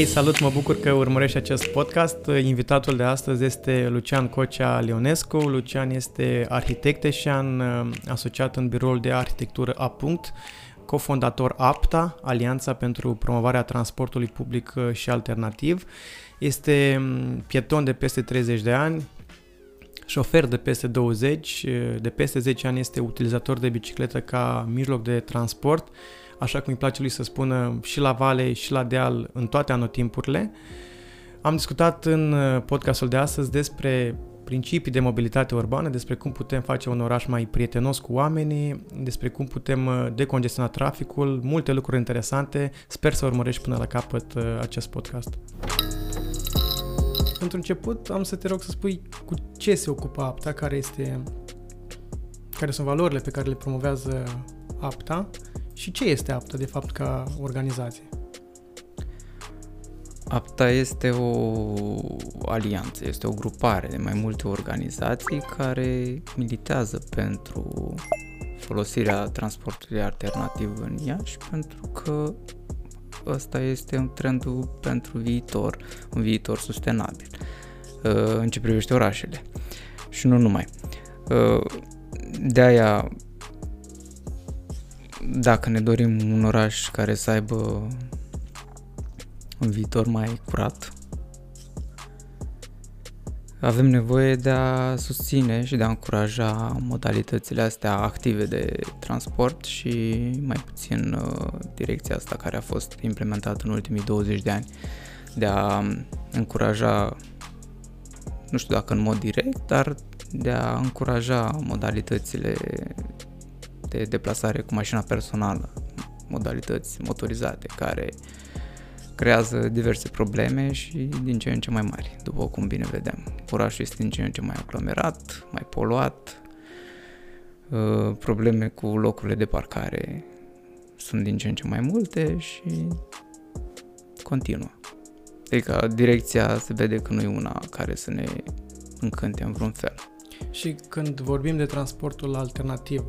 Hei, salut, mă bucur că urmărești acest podcast. Invitatul de astăzi este Lucian Cocea Leonescu. Lucian este arhitect eșean, asociat în biroul de arhitectură A. cofondator APTA, Alianța pentru promovarea transportului public și alternativ. Este pieton de peste 30 de ani, șofer de peste 20, de peste 10 ani este utilizator de bicicletă ca mijloc de transport așa cum îi place lui să spună, și la vale și la deal în toate anotimpurile. Am discutat în uh, podcastul de astăzi despre principii de mobilitate urbană, despre cum putem face un oraș mai prietenos cu oamenii, despre cum putem uh, decongestiona traficul, multe lucruri interesante. Sper să urmărești până la capăt uh, acest podcast. Pentru început am să te rog să spui cu ce se ocupă APTA, care este care sunt valorile pe care le promovează APTA și ce este APTA, de fapt, ca organizație? APTA este o alianță, este o grupare de mai multe organizații care militează pentru folosirea transportului alternativ în Iași, pentru că ăsta este un trend pentru viitor, un viitor sustenabil uh, în ce privește orașele și nu numai. Uh, de aia dacă ne dorim un oraș care să aibă un viitor mai curat, avem nevoie de a susține și de a încuraja modalitățile astea active de transport și mai puțin uh, direcția asta care a fost implementată în ultimii 20 de ani de a încuraja, nu știu dacă în mod direct, dar de a încuraja modalitățile de deplasare cu mașina personală, modalități motorizate care creează diverse probleme și din ce în ce mai mari, după cum bine vedem. Orașul este din ce în ce mai aglomerat, mai poluat, uh, probleme cu locurile de parcare sunt din ce în ce mai multe și continuă. Adică direcția se vede că nu e una care să ne încânte în vreun fel. Și când vorbim de transportul alternativ,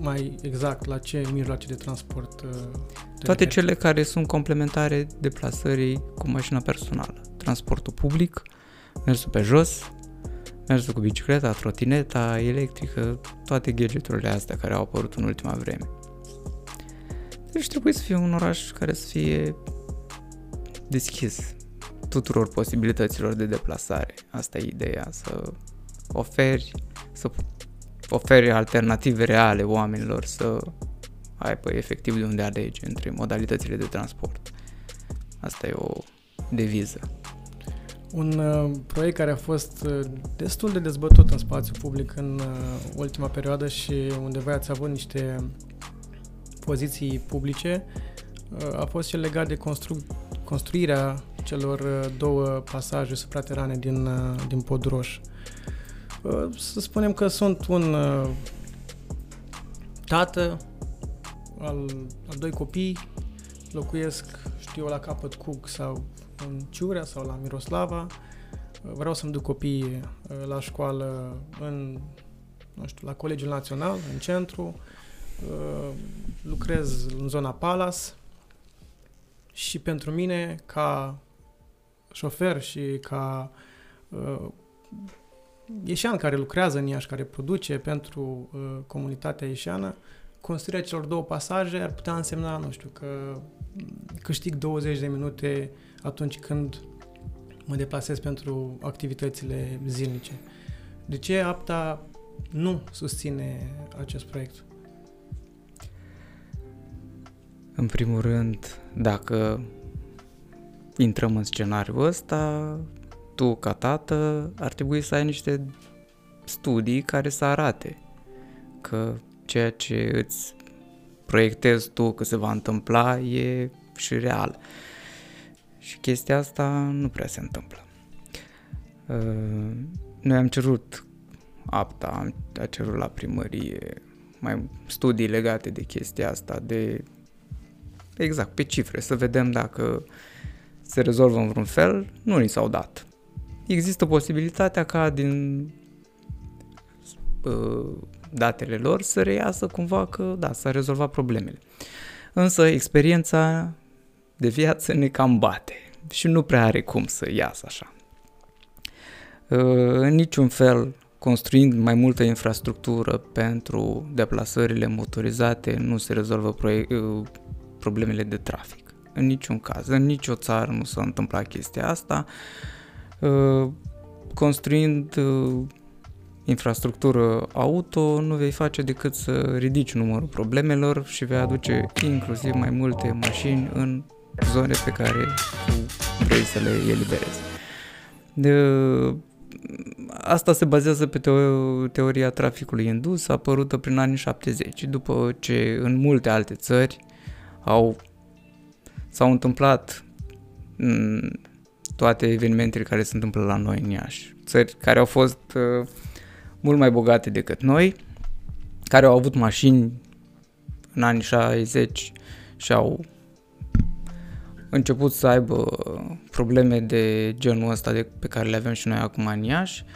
mai exact la ce mijloace de transport uh, Toate cele care sunt complementare deplasării cu mașina personală. Transportul public, mersul pe jos, mersul cu bicicleta, trotineta, electrică, toate gadgeturile astea care au apărut în ultima vreme. Deci trebuie să fie un oraș care să fie deschis tuturor posibilităților de deplasare. Asta e ideea, să oferi, să oferi alternative reale oamenilor să aibă efectiv de unde alege între modalitățile de transport. Asta e o deviză. Un uh, proiect care a fost uh, destul de dezbătut în spațiu public în uh, ultima perioadă și unde voi ați avut niște poziții publice uh, a fost cel legat de constru- construirea celor uh, două pasaje supraterane din, uh, din Podroș. Uh, să spunem că sunt un uh, tată al, al doi copii, locuiesc, știu, la capăt Cug sau în Ciurea sau la Miroslava. Uh, vreau să-mi duc copiii uh, la școală în, nu știu, la Colegiul Național, în centru. Lucrez în zona Palas și pentru mine, ca șofer și ca ieșean care lucrează în Iași, care produce pentru uh, comunitatea ieșeană, construirea celor două pasaje ar putea însemna, nu știu, că câștig 20 de minute atunci când mă deplasez pentru activitățile zilnice. De ce APTA nu susține acest proiect? În primul rând, dacă intrăm în scenariul ăsta, tu, ca tată, ar trebui să ai niște studii care să arate că ceea ce îți proiectezi tu că se va întâmpla e și real. Și chestia asta nu prea se întâmplă. Uh, noi am cerut apta, am a cerut la primărie mai studii legate de chestia asta, de exact, pe cifre, să vedem dacă se rezolvă în vreun fel, nu ni s-au dat. Există posibilitatea ca din uh, datele lor să reiasă cumva că, da, s-a rezolvat problemele. Însă experiența de viață ne cam bate și nu prea are cum să iasă așa. Uh, în niciun fel, construind mai multă infrastructură pentru deplasările motorizate, nu se rezolvă uh, problemele de trafic. În niciun caz, în nicio țară nu s-a întâmplat chestia asta. Uh, construind infrastructură auto, nu vei face decât să ridici numărul problemelor și vei aduce inclusiv mai multe mașini în zone pe care tu vrei să le eliberezi. De, asta se bazează pe teo- teoria traficului indus, apărută prin anii 70, după ce în multe alte țări au, s-au întâmplat m- toate evenimentele care se întâmplă la noi în Iași. Țări care au fost uh, mult mai bogate decât noi, care au avut mașini în anii 60 și au început să aibă probleme de genul ăsta de, pe care le avem și noi acum în Iași uh,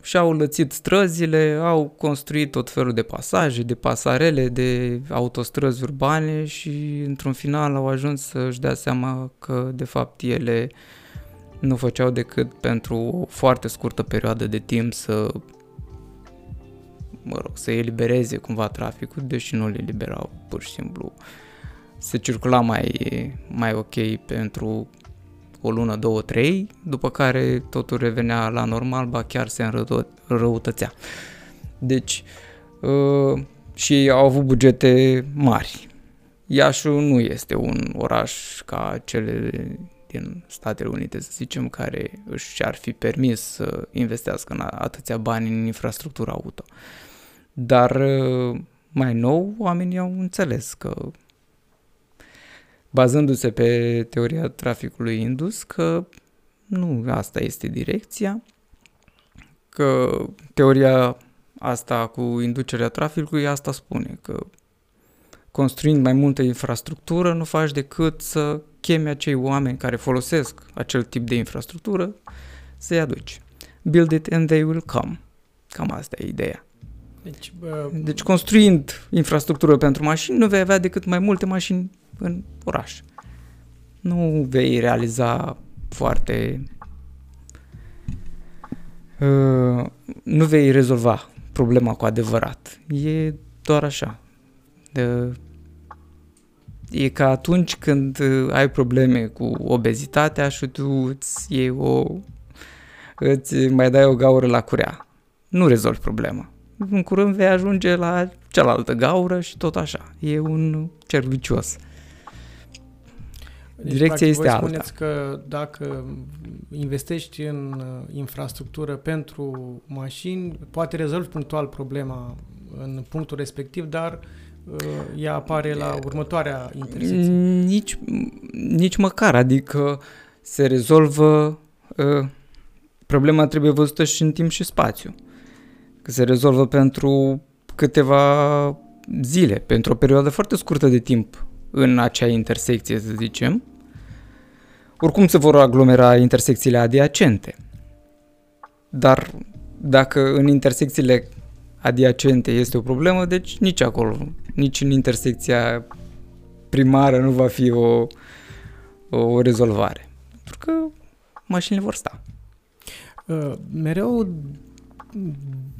și-au lățit străzile, au construit tot felul de pasaje, de pasarele, de autostrăzi urbane și într-un final au ajuns să-și dea seama că de fapt ele nu făceau decât pentru o foarte scurtă perioadă de timp să mă rog, să elibereze cumva traficul, deși nu le eliberau pur și simplu. Uh, se circula mai, mai ok pentru o lună, două, trei, după care totul revenea la normal, ba chiar se înrăutățea. Deci, uh, și au avut bugete mari. Iașul nu este un oraș ca cele din Statele Unite, să zicem, care își ar fi permis să investească în atâția bani în infrastructura auto. Dar uh, mai nou, oamenii au înțeles că bazându-se pe teoria traficului indus, că nu asta este direcția, că teoria asta cu inducerea traficului, asta spune că construind mai multă infrastructură, nu faci decât să chemi acei oameni care folosesc acel tip de infrastructură să-i aduci. Build it and they will come. Cam asta e ideea. Deci, bă... deci construind infrastructură pentru mașini, nu vei avea decât mai multe mașini în oraș. Nu vei realiza foarte... Uh, nu vei rezolva problema cu adevărat. E doar așa. De, e ca atunci când ai probleme cu obezitatea și tu îți iei o... îți mai dai o gaură la curea. Nu rezolvi problema. În curând vei ajunge la cealaltă gaură și tot așa. E un cer vicios. Deci, Direcția practic, este alta. spuneți că dacă investești în uh, infrastructură pentru mașini, poate rezolvi punctual problema în punctul respectiv, dar uh, ea apare la următoarea intersecție. Nici, nici măcar, adică se rezolvă uh, problema trebuie văzută și în timp și spațiu. Că se rezolvă pentru câteva zile, pentru o perioadă foarte scurtă de timp în acea intersecție, să zicem, oricum se vor aglomera intersecțiile adiacente. Dar dacă în intersecțiile adiacente este o problemă, deci nici acolo, nici în intersecția primară nu va fi o, o rezolvare. Pentru că mașinile vor sta. Uh, mereu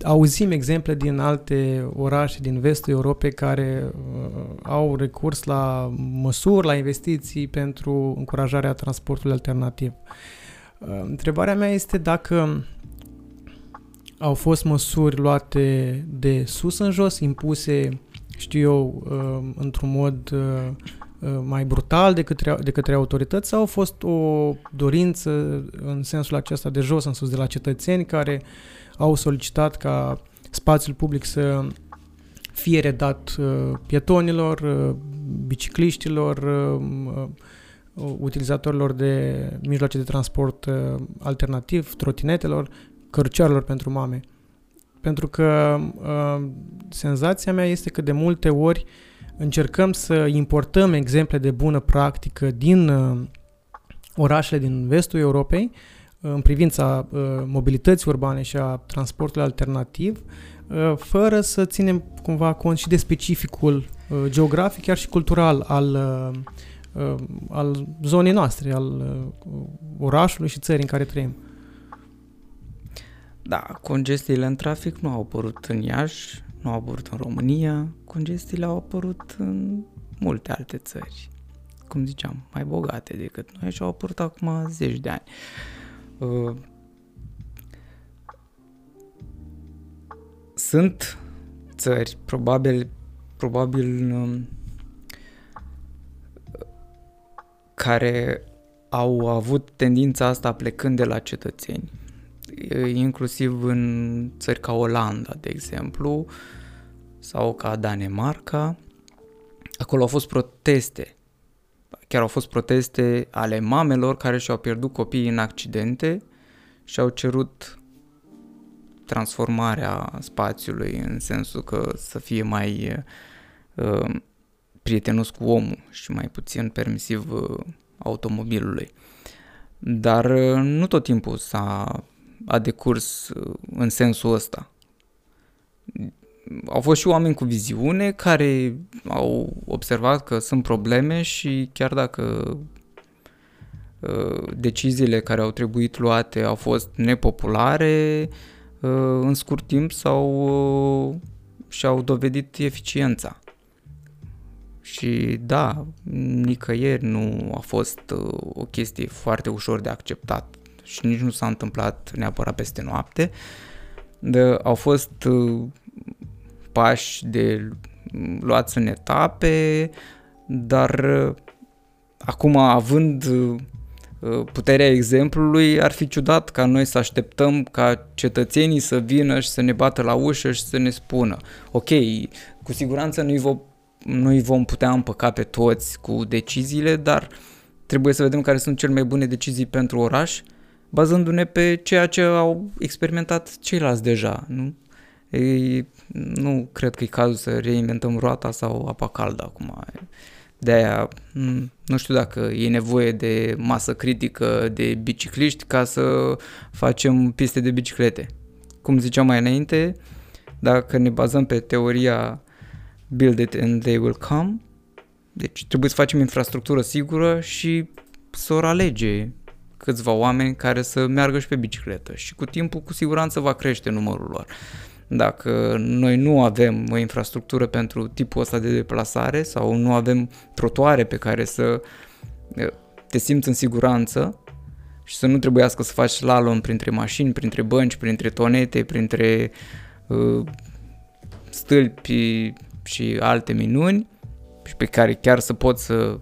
auzim exemple din alte orașe din vestul Europei care uh, au recurs la măsuri, la investiții pentru încurajarea transportului alternativ. Uh, întrebarea mea este dacă au fost măsuri luate de sus în jos, impuse, știu eu, uh, într-un mod uh, uh, mai brutal de către, de către autorități sau a fost o dorință în sensul acesta de jos în sus de la cetățeni care uh, au solicitat ca spațiul public să fie redat uh, pietonilor, uh, bicicliștilor, uh, utilizatorilor de mijloace de transport alternativ, trotinetelor, cărucioarelor pentru mame. Pentru că uh, senzația mea este că de multe ori încercăm să importăm exemple de bună practică din uh, orașele din vestul Europei uh, în privința uh, mobilității urbane și a transportului alternativ, uh, fără să ținem cumva cont și de specificul uh, geografic, chiar și cultural al, uh, uh, al zonei noastre, al uh, orașului și țării în care trăim. Da, congestiile în trafic nu au apărut în Iași, nu au apărut în România, congestiile au apărut în multe alte țări, cum ziceam, mai bogate decât noi și au apărut acum zeci de ani. Uh, sunt țări, probabil, probabil um, care au avut tendința asta plecând de la cetățeni inclusiv în țări ca Olanda, de exemplu, sau ca Danemarca. Acolo au fost proteste. Chiar au fost proteste ale mamelor care și-au pierdut copiii în accidente și au cerut transformarea spațiului în sensul că să fie mai uh, prietenos cu omul și mai puțin permisiv uh, automobilului. Dar uh, nu tot timpul s-a a decurs uh, în sensul ăsta. Au fost și oameni cu viziune care au observat că sunt probleme și chiar dacă uh, deciziile care au trebuit luate au fost nepopulare, uh, în scurt timp sau și-au dovedit eficiența. Și da, nicăieri nu a fost o chestie foarte ușor de acceptat și nici nu s-a întâmplat neapărat peste noapte. De, au fost uh, pași de luați în etape, dar uh, acum având uh, puterea exemplului, ar fi ciudat ca noi să așteptăm ca cetățenii să vină și să ne bată la ușă și să ne spună ok, cu siguranță nu-i vom, nu vom putea împăca pe toți cu deciziile, dar trebuie să vedem care sunt cele mai bune decizii pentru oraș bazându-ne pe ceea ce au experimentat ceilalți deja. Nu? Ei, nu cred că e cazul să reinventăm roata sau apa caldă acum. De aia nu știu dacă e nevoie de masă critică de bicicliști ca să facem piste de biciclete. Cum ziceam mai înainte, dacă ne bazăm pe teoria build it and they will come, deci trebuie să facem infrastructură sigură și să o alege câțiva oameni care să meargă și pe bicicletă și cu timpul cu siguranță va crește numărul lor. Dacă noi nu avem o infrastructură pentru tipul ăsta de deplasare sau nu avem trotuare pe care să te simți în siguranță și să nu trebuiască să faci slalom printre mașini, printre bănci, printre tonete, printre uh, stâlpi și alte minuni și pe care chiar să poți să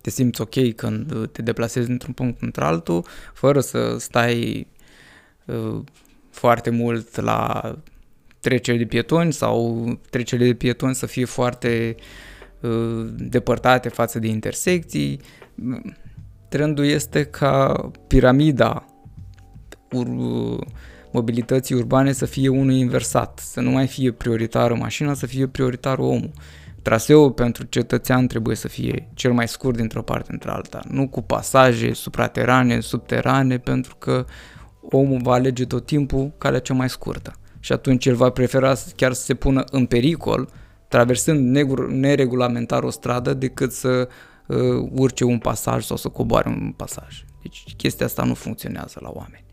te simți ok când te deplasezi într-un punct într-altul, fără să stai uh, foarte mult la trecere de pietoni sau trecerile de pietoni să fie foarte uh, depărtate față de intersecții. Trendul este ca piramida ur- mobilității urbane să fie unul inversat, să nu mai fie prioritară mașina, să fie prioritar omul. Traseul pentru cetățean trebuie să fie cel mai scurt dintr-o parte într-alta, nu cu pasaje supraterane, subterane, pentru că omul va alege tot timpul calea cea mai scurtă. Și atunci el va prefera chiar să se pună în pericol, traversând neregulamentar o stradă, decât să uh, urce un pasaj sau să coboare un pasaj. Deci chestia asta nu funcționează la oameni.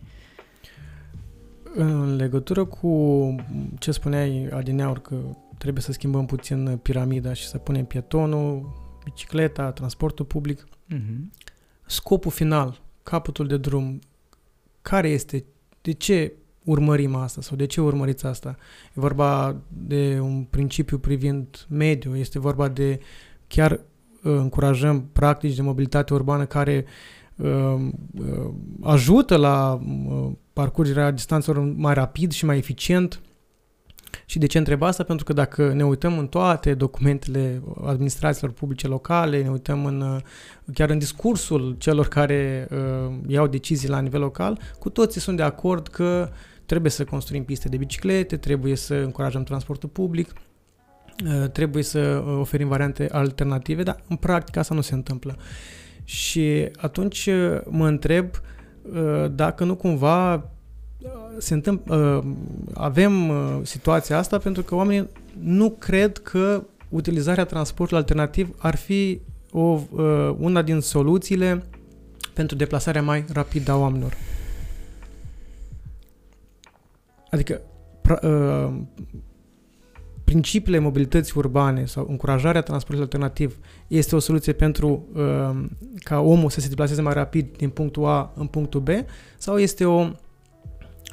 În legătură cu ce spuneai adineaur că trebuie să schimbăm puțin piramida și să punem pietonul, bicicleta, transportul public. Uh-huh. Scopul final, capătul de drum, care este, de ce urmărim asta sau de ce urmăriți asta? E vorba de un principiu privind mediul, este vorba de chiar uh, încurajăm practici de mobilitate urbană care uh, uh, ajută la uh, parcurgerea distanțelor mai rapid și mai eficient Și de ce întreb asta? Pentru că dacă ne uităm în toate documentele administrațiilor publice locale, ne uităm în, uh, chiar în discursul celor care uh, iau decizii la nivel local, cu toții sunt de acord că trebuie să construim piste de biciclete, trebuie să încurajăm transportul public, uh, trebuie să uh, oferim variante alternative, dar în practică asta nu se întâmplă. Și atunci mă întreb dacă nu cumva se întâmplă, uh, avem uh, situația asta pentru că oamenii nu cred că utilizarea transportului alternativ ar fi o, uh, una din soluțiile pentru deplasarea mai rapidă a oamenilor. Adică principiile mobilității urbane sau încurajarea transportului alternativ este o soluție pentru ca omul să se deplaseze mai rapid din punctul A în punctul B sau este o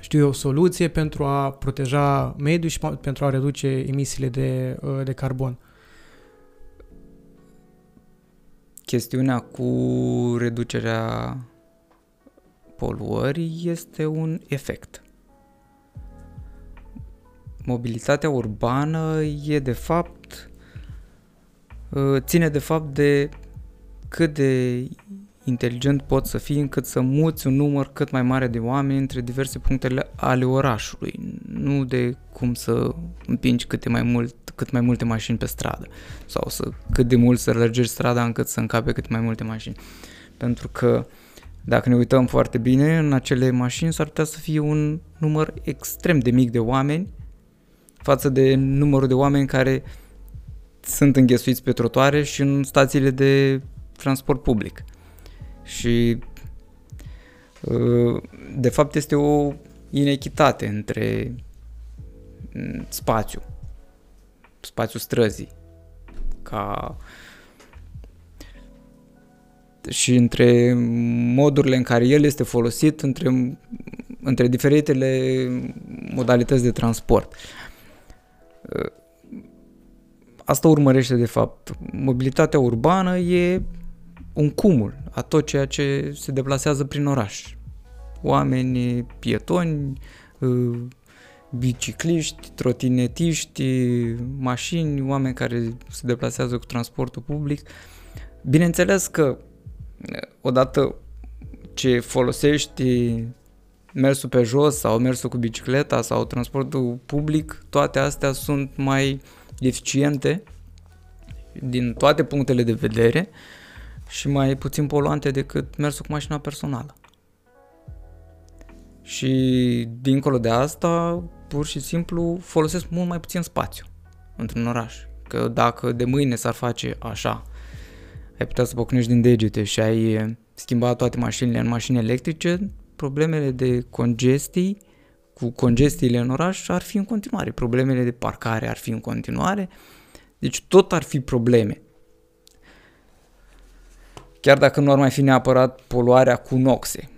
știu eu, o soluție pentru a proteja mediul și pentru a reduce emisiile de, uh, de carbon. Chestiunea cu reducerea poluării este un efect. Mobilitatea urbană e de fapt uh, ține de fapt de cât de inteligent poți să fii încât să muți un număr cât mai mare de oameni între diverse punctele ale orașului, nu de cum să împingi câte mai mult, cât mai multe mașini pe stradă sau să, cât de mult să lărgești strada încât să încape cât mai multe mașini. Pentru că dacă ne uităm foarte bine, în acele mașini s-ar putea să fie un număr extrem de mic de oameni față de numărul de oameni care sunt înghesuiți pe trotuare și în stațiile de transport public. Și uh, de fapt este o inechitate între mm, spațiu, spațiu străzii, ca și între modurile în care el este folosit între, între diferitele modalități de transport. Uh, asta urmărește de fapt. Mobilitatea urbană e un cumul a tot ceea ce se deplasează prin oraș. Oameni, pietoni, uh, bicicliști, trotinetiști, mașini, oameni care se deplasează cu transportul public. Bineînțeles că uh, odată ce folosești mersul pe jos sau mersul cu bicicleta sau transportul public, toate astea sunt mai eficiente din toate punctele de vedere și mai puțin poluante decât mersul cu mașina personală. Și dincolo de asta, pur și simplu folosesc mult mai puțin spațiu într-un oraș. Că dacă de mâine s-ar face așa, ai putea să pocnești din degete și ai schimba toate mașinile în mașini electrice, problemele de congestii cu congestiile în oraș ar fi în continuare, problemele de parcare ar fi în continuare, deci tot ar fi probleme chiar dacă nu ar mai fi neapărat poluarea cu noxe.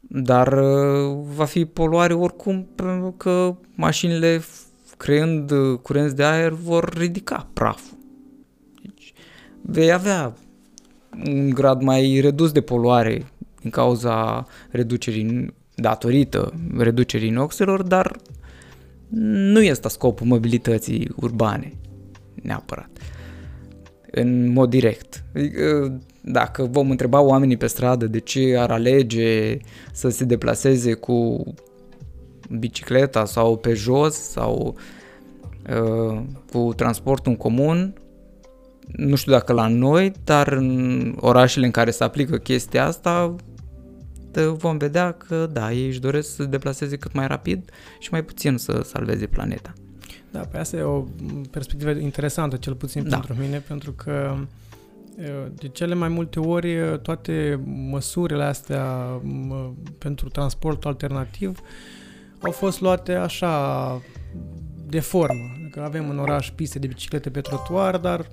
Dar uh, va fi poluare oricum pentru că mașinile creând uh, curenți de aer vor ridica praful. Deci vei avea un grad mai redus de poluare din cauza reducerii, datorită reducerii noxelor, dar nu este scopul mobilității urbane neapărat în mod direct. Adică, dacă vom întreba oamenii pe stradă de ce ar alege să se deplaseze cu bicicleta sau pe jos sau uh, cu transportul în comun, nu știu dacă la noi, dar în orașele în care se aplică chestia asta, vom vedea că da, ei își doresc să se deplaseze cât mai rapid și mai puțin să salveze planeta. Da, pe asta e o perspectivă interesantă, cel puțin da. pentru mine, pentru că de cele mai multe ori toate măsurile astea pentru transport alternativ au fost luate așa de formă. Că avem în oraș piste de biciclete pe trotuar, dar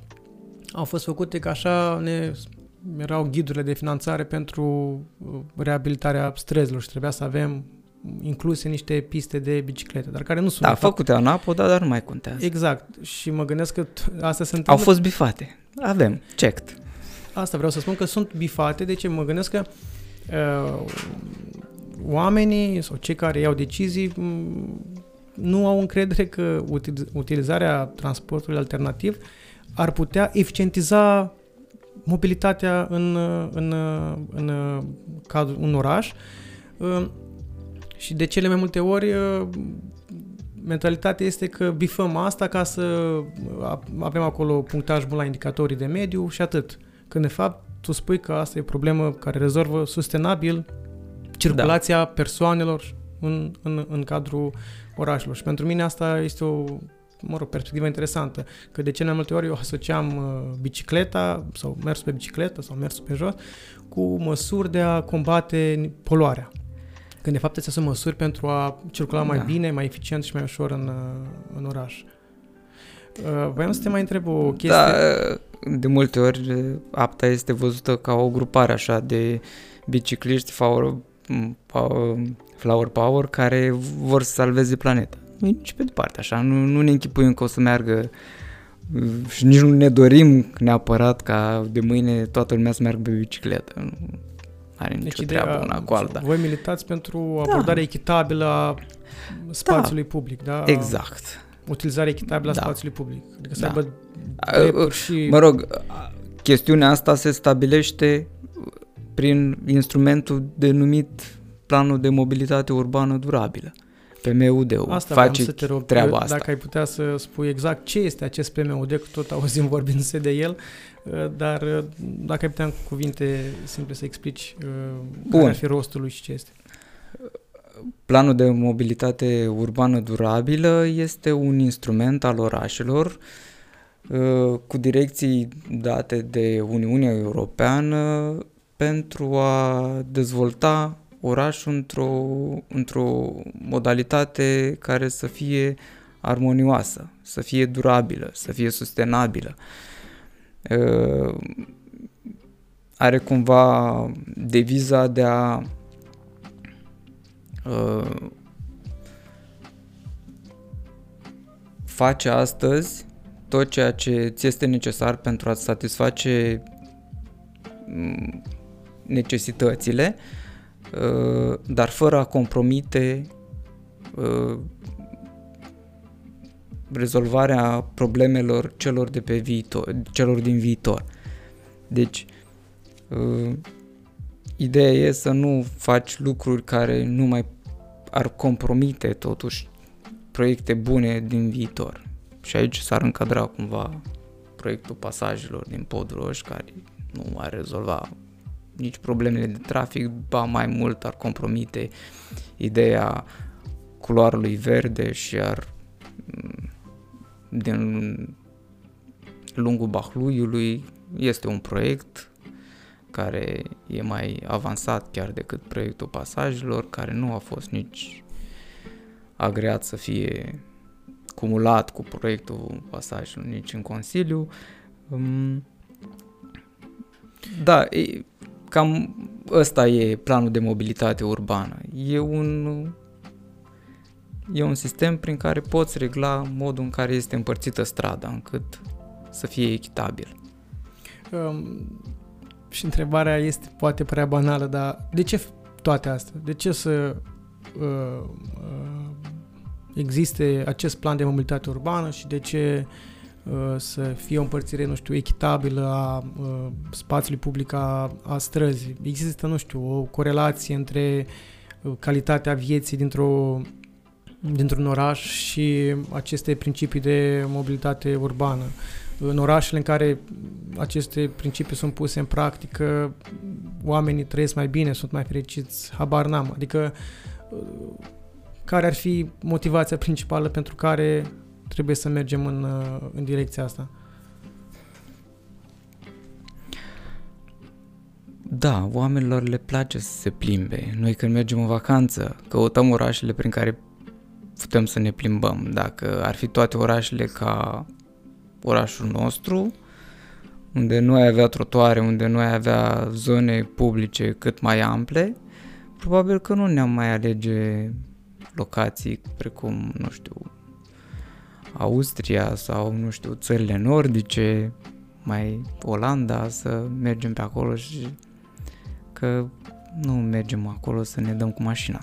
au fost făcute ca așa ne erau ghidurile de finanțare pentru uh, reabilitarea străzilor și trebuia să avem incluse niște piste de biciclete, dar care nu sunt... Da, făcute în apă, dar nu mai contează. Exact. Și mă gândesc că asta se întâmplă... Au fost bifate. Avem. Checked. Asta vreau să spun că sunt bifate, deci mă gândesc că uh, oamenii sau cei care iau decizii nu au încredere că utilizarea transportului alternativ ar putea eficientiza mobilitatea în, în, în, în un oraș și de cele mai multe ori mentalitatea este că bifăm asta ca să avem acolo punctaj bun la indicatorii de mediu și atât. Când de fapt tu spui că asta e o problemă care rezolvă sustenabil circulația da. persoanelor în, în, în cadrul orașelor. Și pentru mine asta este o mă rog, perspectivă interesantă, că de cele mai multe ori eu asociam uh, bicicleta sau mersul pe bicicletă sau mersul pe jos cu măsuri de a combate poluarea. Când de fapt astea sunt măsuri pentru a circula mai da. bine, mai eficient și mai ușor în, uh, în oraș. Uh, voiam să te mai întreb o chestie. Da, de multe ori APTA este văzută ca o grupare așa de bicicliști flower, flower power care vor să salveze planeta. Nici pe departe așa, nu, nu ne închipuim că o să meargă și nici nu ne dorim neapărat ca de mâine toată lumea să meargă pe bicicletă. Nu are nicio deci treabă una cu alta. Voi militați pentru o abordare da. echitabilă a spațiului da. public, da? Exact utilizare echitabilă a da. spațiului public. Adică să da. aibă și... Mă rog, chestiunea asta se stabilește prin instrumentul denumit Planul de Mobilitate Urbană Durabilă. PMUD-ul asta face să te rog, treaba asta. Dacă ai putea să spui exact ce este acest PMUD, că tot auzim vorbindu-se de el, dar dacă ai putea în cuvinte simple să explici Bun. care ar fi rostul lui și ce este. Planul de mobilitate urbană durabilă este un instrument al orașelor uh, cu direcții date de Uniunea Europeană pentru a dezvolta orașul într-o, într-o modalitate care să fie armonioasă, să fie durabilă, să fie sustenabilă. Uh, are cumva deviza de a uh, face astăzi tot ceea ce ți este necesar pentru a satisface mm, necesitățile, uh, dar fără a compromite uh, rezolvarea problemelor celor de pe viitor, celor din viitor. Deci, uh, Ideea e să nu faci lucruri care nu mai ar compromite totuși proiecte bune din viitor. Și aici s-ar încadra cumva proiectul pasajelor din Podroș care nu ar rezolva nici problemele de trafic, ba mai mult ar compromite ideea culoarului verde și ar din lungul Bahluiului este un proiect care e mai avansat chiar decât proiectul pasajelor, care nu a fost nici agreat să fie cumulat cu proiectul pasajelor nici în Consiliu. Um, da, e, cam ăsta e planul de mobilitate urbană. E un e un sistem prin care poți regla modul în care este împărțită strada, încât să fie echitabil. Um, și întrebarea este poate prea banală, dar de ce toate astea? De ce să uh, uh, existe acest plan de mobilitate urbană și de ce uh, să fie o împărțire, nu știu, echitabilă a uh, spațiului public a, a străzii? Există, nu știu, o corelație între uh, calitatea vieții dintr-o dintr-un oraș și aceste principii de mobilitate urbană. Uh, în orașele în care aceste principii sunt puse în practică, oamenii trăiesc mai bine, sunt mai fericiți, habar n-am. Adică, care ar fi motivația principală pentru care trebuie să mergem în, în direcția asta? Da, oamenilor le place să se plimbe. Noi când mergem în vacanță, căutăm orașele prin care putem să ne plimbăm. Dacă ar fi toate orașele ca orașul nostru, unde nu ai avea trotuare, unde nu ai avea zone publice cât mai ample, probabil că nu ne-am mai alege locații precum, nu știu, Austria sau, nu știu, țările nordice, mai Olanda, să mergem pe acolo și că nu mergem acolo să ne dăm cu mașina.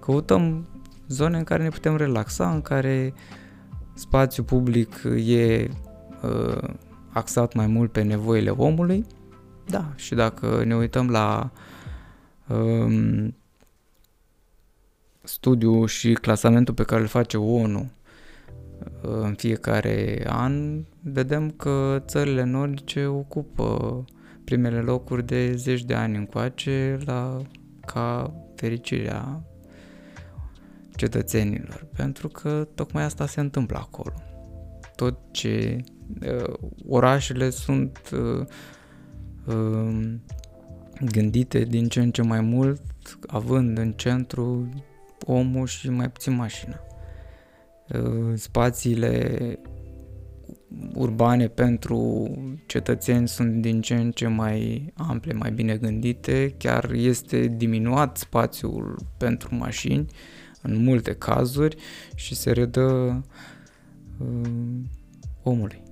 Căutăm zone în care ne putem relaxa, în care spațiul public e uh, axat mai mult pe nevoile omului. Da, și dacă ne uităm la um, studiul și clasamentul pe care îl face ONU uh, în fiecare an, vedem că țările nordice ocupă primele locuri de zeci de ani încoace la, ca fericirea cetățenilor, pentru că tocmai asta se întâmplă acolo. Tot ce uh, orașele sunt uh, uh, gândite din ce în ce mai mult, având în centru omul și mai puțin mașina. Uh, spațiile urbane pentru cetățeni sunt din ce în ce mai ample, mai bine gândite, chiar este diminuat spațiul pentru mașini în multe cazuri și se redă uh, omului.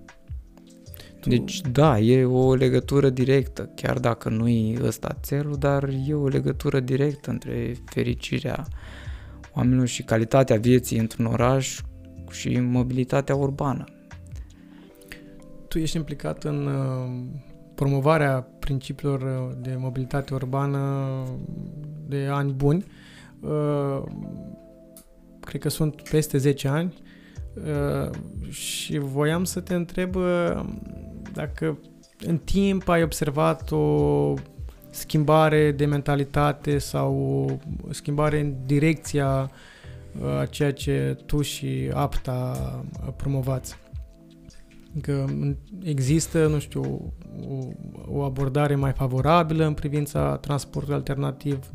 Tu... Deci, da, e o legătură directă, chiar dacă nu e ăsta țelul, dar e o legătură directă între fericirea oamenilor și calitatea vieții într-un oraș și mobilitatea urbană. Tu ești implicat în uh, promovarea principiilor uh, de mobilitate urbană de ani buni. Uh, cred că sunt peste 10 ani și voiam să te întreb dacă în timp ai observat o schimbare de mentalitate sau o schimbare în direcția a ceea ce tu și APTA promovați. Că există, nu știu, o, o abordare mai favorabilă în privința transportului alternativ?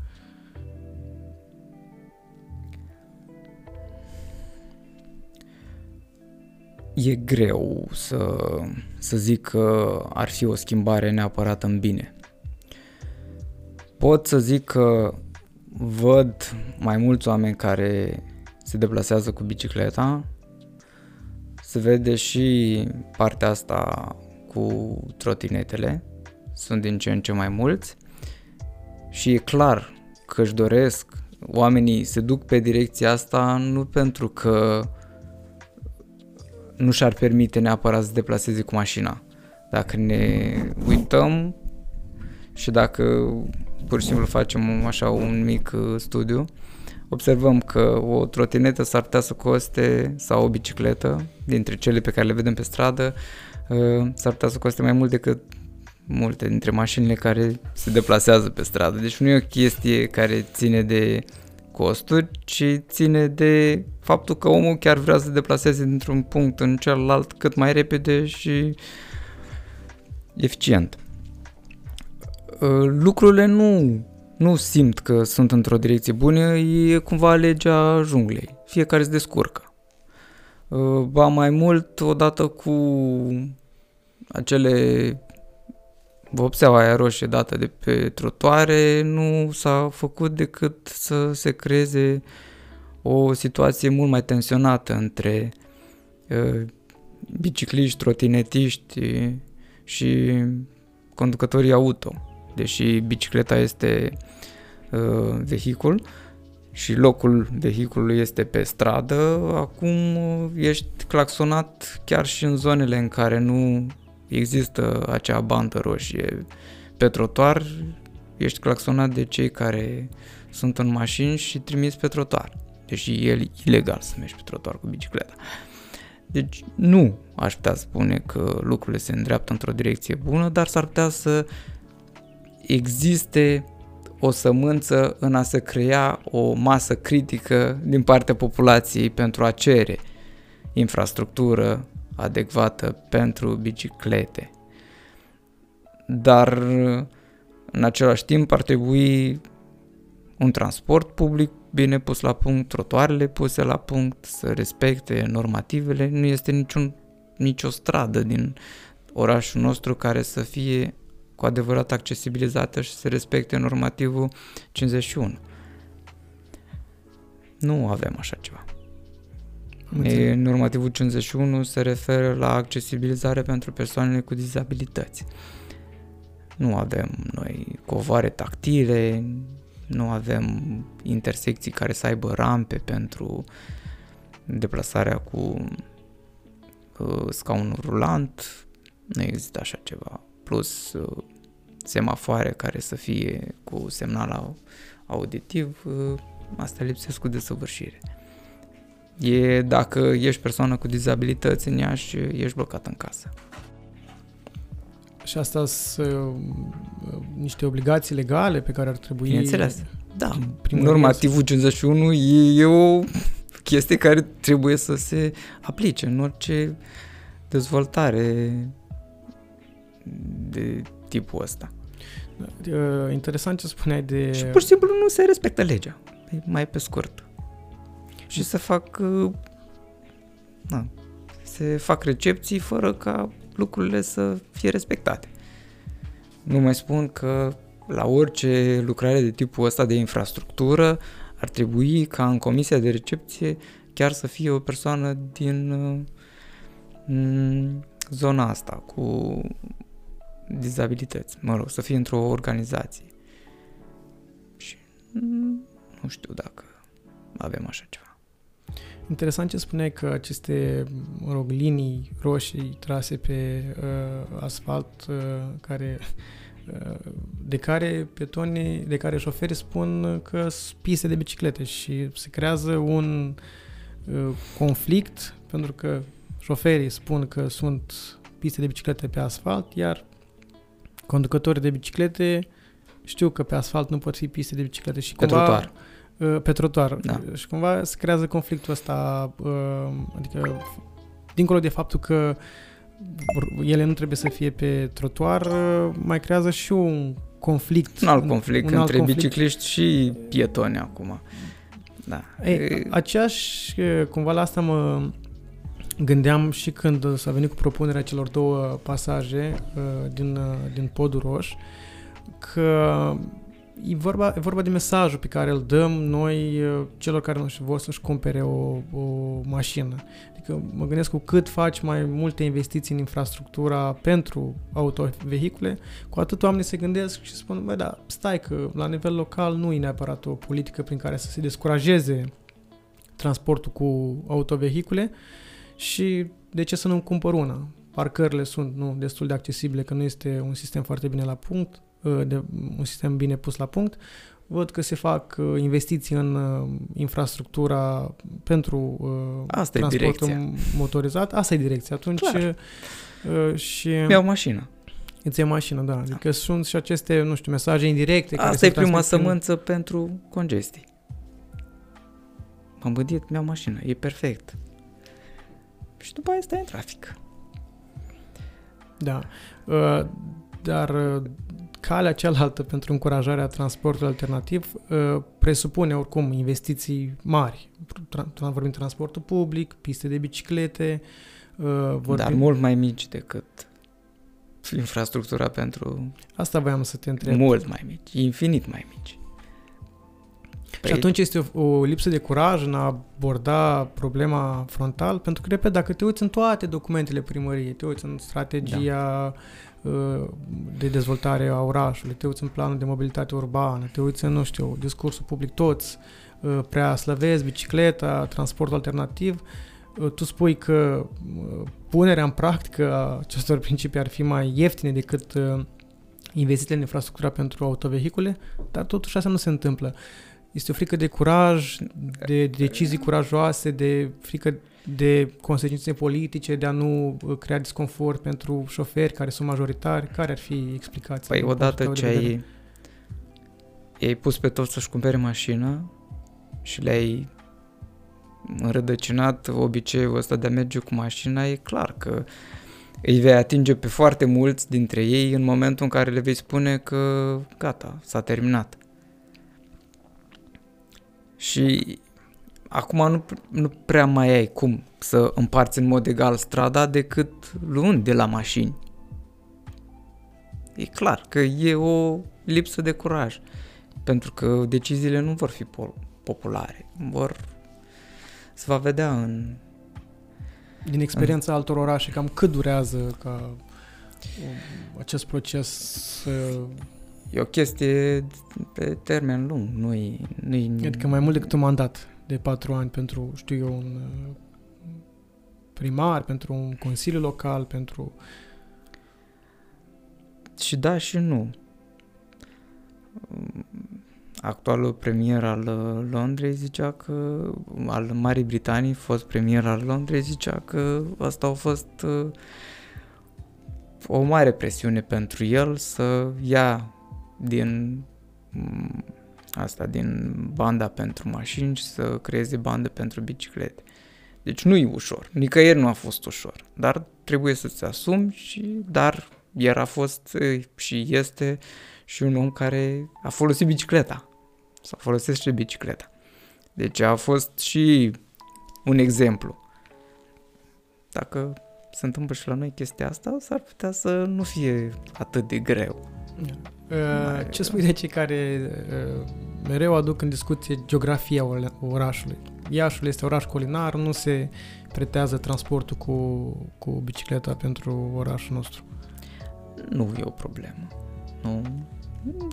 E greu să, să zic că ar fi o schimbare neapărat în bine. Pot să zic că văd mai mulți oameni care se deplasează cu bicicleta, se vede și partea asta cu trotinetele, sunt din ce în ce mai mulți și e clar că își doresc, oamenii se duc pe direcția asta nu pentru că nu și-ar permite neapărat să se deplaseze cu mașina. Dacă ne uităm și dacă pur și simplu facem așa un mic uh, studiu, observăm că o trotinetă s-ar putea să coste, sau o bicicletă, dintre cele pe care le vedem pe stradă, uh, s-ar putea să coste mai mult decât multe dintre mașinile care se deplasează pe stradă. Deci nu e o chestie care ține de costuri, ci ține de faptul că omul chiar vrea să se deplaseze dintr-un punct în celălalt cât mai repede și eficient. Uh, lucrurile nu, nu simt că sunt într-o direcție bună, e cumva legea junglei. Fiecare se descurcă. Uh, ba mai mult, odată cu acele vopseaua aia roșie dată de pe trotoare, nu s-a făcut decât să se creeze o situație mult mai tensionată între uh, bicicliști, trotinetiști și conducătorii auto deși bicicleta este uh, vehicul și locul vehiculului este pe stradă, acum uh, ești claxonat chiar și în zonele în care nu există acea bandă roșie pe trotuar, ești claxonat de cei care sunt în mașini și trimis pe trotuar, deși e ilegal să mergi pe trotuar cu bicicleta. Deci nu aș putea spune că lucrurile se îndreaptă într-o direcție bună, dar s-ar putea să existe o sămânță în a se crea o masă critică din partea populației pentru a cere infrastructură adecvată pentru biciclete. Dar în același timp ar trebui un transport public bine pus la punct, trotuarele puse la punct, să respecte normativele. Nu este niciun, nicio stradă din orașul nostru care să fie cu adevărat accesibilizată și să respecte normativul 51. Nu avem așa ceva. E, normativul 51 se referă la accesibilizare pentru persoanele cu dizabilități. Nu avem noi covoare tactile, nu avem intersecții care să aibă rampe pentru deplasarea cu uh, scaunul rulant, nu există așa ceva. Plus uh, semafoare care să fie cu semnal auditiv, uh, asta lipsesc cu desăvârșire. E dacă ești persoană cu dizabilități în Iași, ești blocat în casă. Și asta sunt uh, niște obligații legale pe care ar trebui... Bineînțeles, da. Normativul 51 e, e o chestie care trebuie să se aplice în orice dezvoltare de tipul ăsta. Uh, interesant ce spuneai de... Și pur și simplu nu se respectă legea, mai pe scurt. Și se fac... Uh, na, se fac recepții fără ca lucrurile să fie respectate. Nu mai spun că la orice lucrare de tipul ăsta de infrastructură ar trebui ca în comisia de recepție chiar să fie o persoană din uh, zona asta cu dizabilități, mă rog, să fie într-o organizație. Și nu știu dacă avem așa ceva. Interesant ce spuneai că aceste, mă rog, linii roșii trase pe uh, asfalt uh, care uh, de care petonii, de care șoferii spun că sunt piste de biciclete și se creează un uh, conflict pentru că șoferii spun că sunt piste de biciclete pe asfalt, iar conducătorii de biciclete știu că pe asfalt nu pot fi piste de biciclete și pe cumva... Trotuar. Uh, pe trotuar. Da. Și cumva se creează conflictul ăsta, uh, adică dincolo de faptul că ele nu trebuie să fie pe trotuar, uh, mai creează și un conflict. Un alt conflict un între alt conflict. bicicliști și pietoni acum. Da. Ei, aceeași, cumva la asta mă gândeam și când s-a venit cu propunerea celor două pasaje din, din Podul Roș, că e vorba, e vorba de mesajul pe care îl dăm noi celor care nu știu, vor să-și cumpere o, o mașină. Adică mă gândesc cu cât faci mai multe investiții în infrastructura pentru autovehicule, cu atât oamenii se gândesc și spun, băi, da, stai că la nivel local nu e neapărat o politică prin care să se descurajeze transportul cu autovehicule și de ce să nu cumpăr una? Parcările sunt nu destul de accesibile, că nu este un sistem foarte bine la punct, ă, de un sistem bine pus la punct. Văd că se fac ă, investiții în ă, infrastructura pentru Asta transportul e motorizat. Asta e direcția. Atunci Clar. și... Mi-au mașină. Îți iei mașină, da. Adică da. sunt și aceste, nu știu, mesaje indirecte. Asta care e prima sămânță prin... pentru congestii. M-am gândit, mi-au mașină, e perfect și după aia stai în trafic. Da. Uh, dar uh, calea cealaltă pentru încurajarea transportului alternativ uh, presupune oricum investiții mari. Vorbim transportul public, piste de biciclete. Vorbim... Dar mult mai mici decât infrastructura pentru... Asta voiam să te întreb. Mult mai mici, infinit mai mici. Păi... Și atunci este o, o lipsă de curaj în a aborda problema frontal, pentru că, repet, dacă te uiți în toate documentele primăriei, te uiți în strategia da. Uh, de dezvoltare a orașului, te uiți în planul de mobilitate urbană, te uiți în, nu știu, discursul public, toți uh, prea slăvesc bicicleta, transportul alternativ, uh, tu spui că punerea în practică a acestor principii ar fi mai ieftine decât investițiile în infrastructura pentru autovehicule, dar totuși asta nu se întâmplă. Este o frică de curaj, de decizii curajoase, de frică de consecințe politice, de a nu uh, crea disconfort pentru șoferi care sunt majoritari. Care ar fi explicația? Păi odată ce ai, ai pus pe toți să-și cumpere mașină și le-ai înrădăcinat obiceiul ăsta de a merge cu mașina, e clar că îi vei atinge pe foarte mulți dintre ei în momentul în care le vei spune că gata, s-a terminat. Și acum nu, nu prea mai ai cum să împarți în mod egal strada decât luând de la mașini. E clar că e o lipsă de curaj, pentru că deciziile nu vor fi populare, vor se va vedea în... Din experiența în... altor orașe, cam cât durează ca acest proces să e o chestie pe termen lung, nu-i... nu-i adică mai mult decât un mandat de patru ani pentru, știu eu, un uh, primar, pentru un consiliu local, pentru... Și da și nu. Actualul premier al uh, Londrei zicea că, al Marii Britanii, fost premier al Londrei, zicea că asta a fost uh, o mare presiune pentru el să ia din mm, asta, din banda pentru mașini și să creeze bandă pentru biciclete. Deci nu e ușor, nicăieri nu a fost ușor, dar trebuie să-ți asumi și, dar el a fost și este și un om care a folosit bicicleta sau folosește bicicleta. Deci a fost și un exemplu. Dacă se întâmplă și la noi chestia asta, s-ar putea să nu fie atât de greu. Uh, ce spui de cei care uh, mereu aduc în discuție geografia orașului? Iașul este oraș culinar, nu se pretează transportul cu, cu bicicleta pentru orașul nostru. Nu e o problemă. Nu.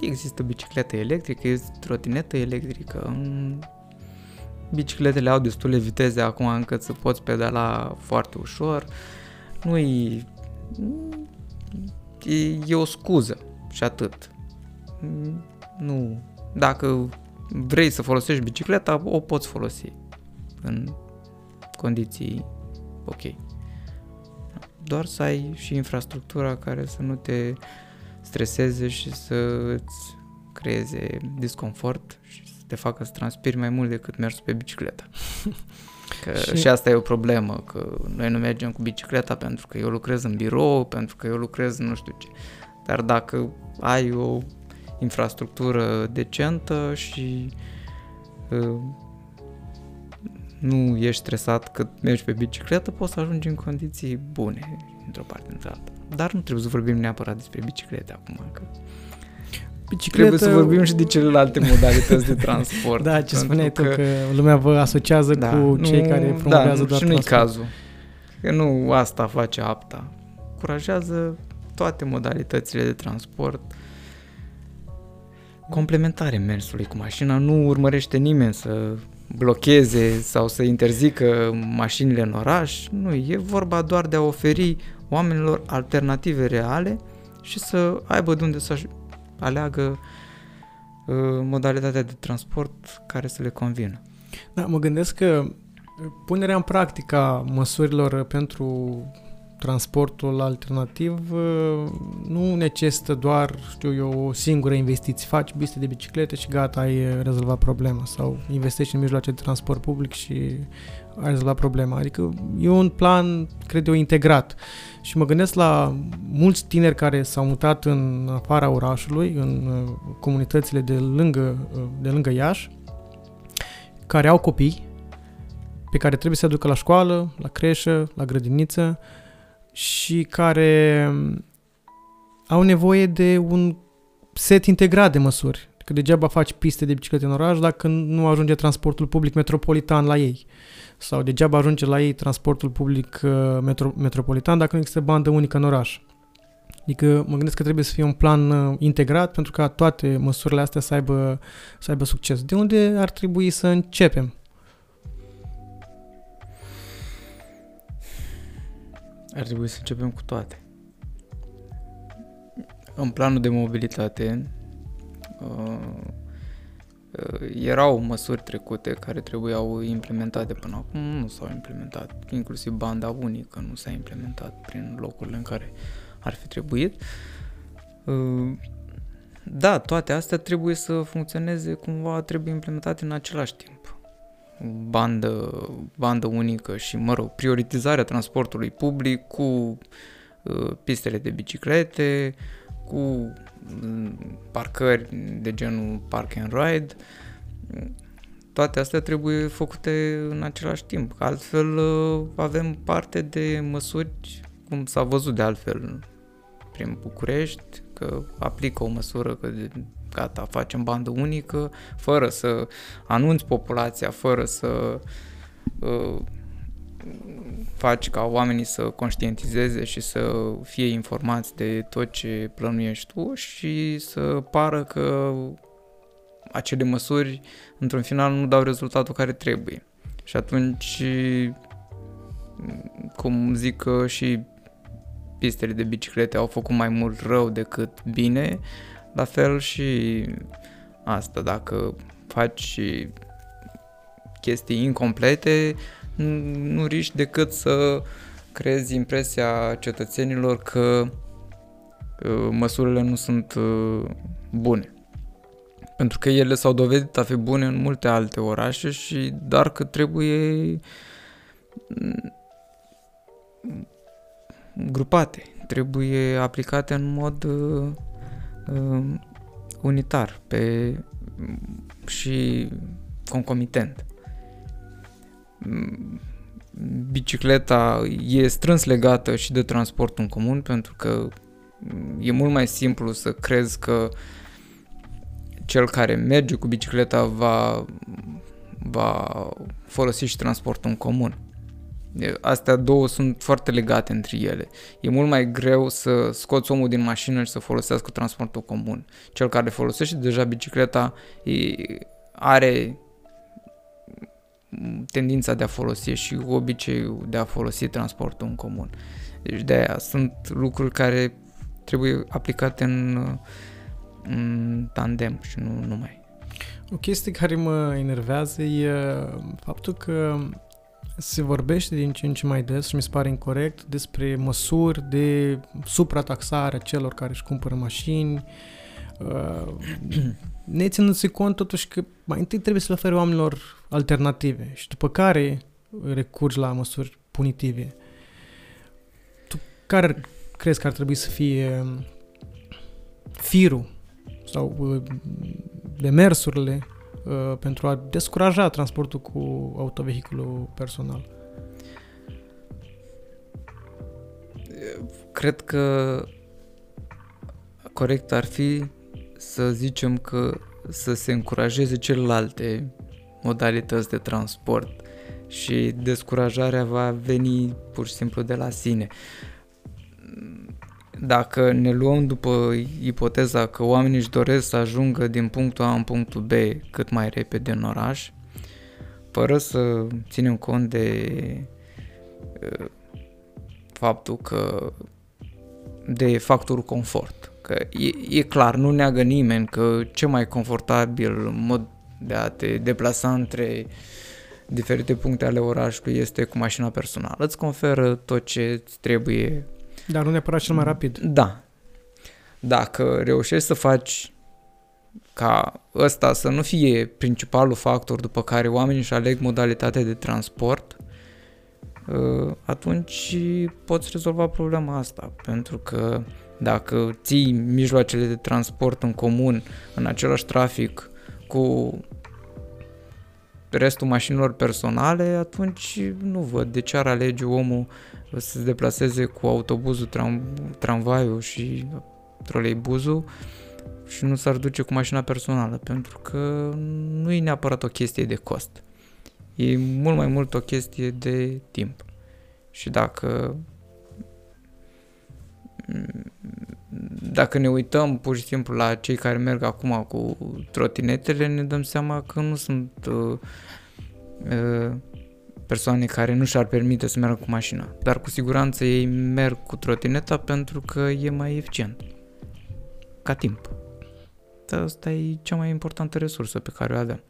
Există bicicletă electrică, există trotinetă electrică. Bicicletele au destule viteze acum încât să poți pedala foarte ușor. Nu e... E, e o scuză și atât. Nu. Dacă vrei să folosești bicicleta, o poți folosi în condiții ok. Doar să ai și infrastructura care să nu te streseze și să îți creeze disconfort și să te facă să transpiri mai mult decât mergi pe bicicletă. Că și... și asta e o problemă, că noi nu mergem cu bicicleta pentru că eu lucrez în birou, pentru că eu lucrez nu știu ce. Dar dacă ai o infrastructură decentă și uh, nu ești stresat că mergi pe bicicletă, poți să ajungi în condiții bune într-o parte într-alta. Dar nu trebuie să vorbim neapărat despre biciclete acum, că Bicicletă... Trebuie să vorbim și de celelalte modalități de transport. da, ce spuneai că... tu, că lumea vă asociază da, cu cei nu, care da, promovează da, doar și nu-i cazul. Că nu asta face apta. Curajează toate modalitățile de transport complementare mersului cu mașina. Nu urmărește nimeni să blocheze sau să interzică mașinile în oraș. Nu, e vorba doar de a oferi oamenilor alternative reale și să aibă de unde să aleagă uh, modalitatea de transport care să le convină. Da, mă gândesc că punerea în practică a măsurilor pentru transportul alternativ uh, nu necesită doar, știu eu, o singură investiție. Faci piste de biciclete și gata, ai rezolvat problema. Sau investești în mijloace de transport public și ai rezolvat problema. Adică e un plan, cred eu, integrat. Și mă gândesc la mulți tineri care s-au mutat în afara orașului, în uh, comunitățile de lângă, uh, de lângă Iași, care au copii pe care trebuie să aducă la școală, la creșă, la grădiniță, și care mm, au nevoie de un set integrat de măsuri. Că degeaba faci piste de biciclete în oraș dacă nu ajunge transportul public metropolitan la ei. Sau degeaba ajunge la ei transportul public uh, metro, metropolitan dacă nu există bandă unică în oraș. Adică mă gândesc că trebuie să fie un plan uh, integrat pentru ca toate măsurile astea să aibă, să aibă succes. De unde ar trebui să începem? Ar trebui să începem cu toate. În planul de mobilitate uh, uh, erau măsuri trecute care trebuiau implementate până acum, nu s-au implementat. Inclusiv banda unică nu s-a implementat prin locurile în care ar fi trebuit. Uh, da, toate astea trebuie să funcționeze cumva, trebuie implementate în același timp bandă, bandă unică și, mă rog, prioritizarea transportului public cu uh, pistele de biciclete, cu uh, parcări de genul park and ride. Toate astea trebuie făcute în același timp, altfel uh, avem parte de măsuri, cum s-a văzut de altfel prin București, că aplică o măsură că de gata, facem bandă unică, fără să anunți populația, fără să uh, faci ca oamenii să conștientizeze și să fie informați de tot ce plănuiești tu și să pară că acele măsuri, într-un final, nu dau rezultatul care trebuie. Și atunci, cum zic că și pistele de biciclete au făcut mai mult rău decât bine, la fel și asta, dacă faci chestii incomplete, nu riști decât să creezi impresia cetățenilor că uh, măsurile nu sunt uh, bune. Pentru că ele s-au dovedit a fi bune în multe alte orașe și doar că trebuie mm, grupate, trebuie aplicate în mod uh, uh, unitar pe, și concomitent. Bicicleta e strâns legată și de transportul în comun pentru că e mult mai simplu să crezi că cel care merge cu bicicleta va, va folosi și transportul în comun. Astea două sunt foarte legate între ele. E mult mai greu să scoți omul din mașină și să folosească transportul comun. Cel care folosește deja bicicleta are tendința de a folosi și obiceiul de a folosi transportul în comun. Deci de aia sunt lucruri care trebuie aplicate în, în tandem și nu numai. O chestie care mă enervează e faptul că se vorbește din ce în ce mai des și mi se pare incorrect despre măsuri de suprataxare a celor care își cumpără mașini, uh, ne ținându-se cont totuși că mai întâi trebuie să le ofere oamenilor alternative și după care recurgi la măsuri punitive. Tu care crezi că ar trebui să fie firul sau uh, demersurile uh, pentru a descuraja transportul cu autovehiculul personal? Cred că corect ar fi să zicem că să se încurajeze celelalte modalități de transport și descurajarea va veni pur și simplu de la sine. Dacă ne luăm după ipoteza că oamenii își doresc să ajungă din punctul A în punctul B cât mai repede în oraș, fără să ținem cont de uh, faptul că de factorul confort. Că e, e clar, nu neagă nimeni că cel mai confortabil mod de a te deplasa între diferite puncte ale orașului este cu mașina personală. Îți conferă tot ce îți trebuie. Dar nu neapărat cel mai rapid. Da. Dacă reușești să faci ca ăsta să nu fie principalul factor după care oamenii își aleg modalitatea de transport, ă, atunci poți rezolva problema asta, pentru că dacă ții mijloacele de transport în comun în același trafic cu restul mașinilor personale, atunci nu văd de ce ar alege omul să se deplaseze cu autobuzul, tram, tramvaiul și troleibuzul și nu s-ar duce cu mașina personală, pentru că nu e neapărat o chestie de cost. E mult mai mult o chestie de timp. Și dacă dacă ne uităm pur și simplu la cei care merg acum cu trotinetele, ne dăm seama că nu sunt uh, uh, persoane care nu și-ar permite să meargă cu mașina. Dar cu siguranță ei merg cu trotineta pentru că e mai eficient. Ca timp. Asta e cea mai importantă resursă pe care o avem.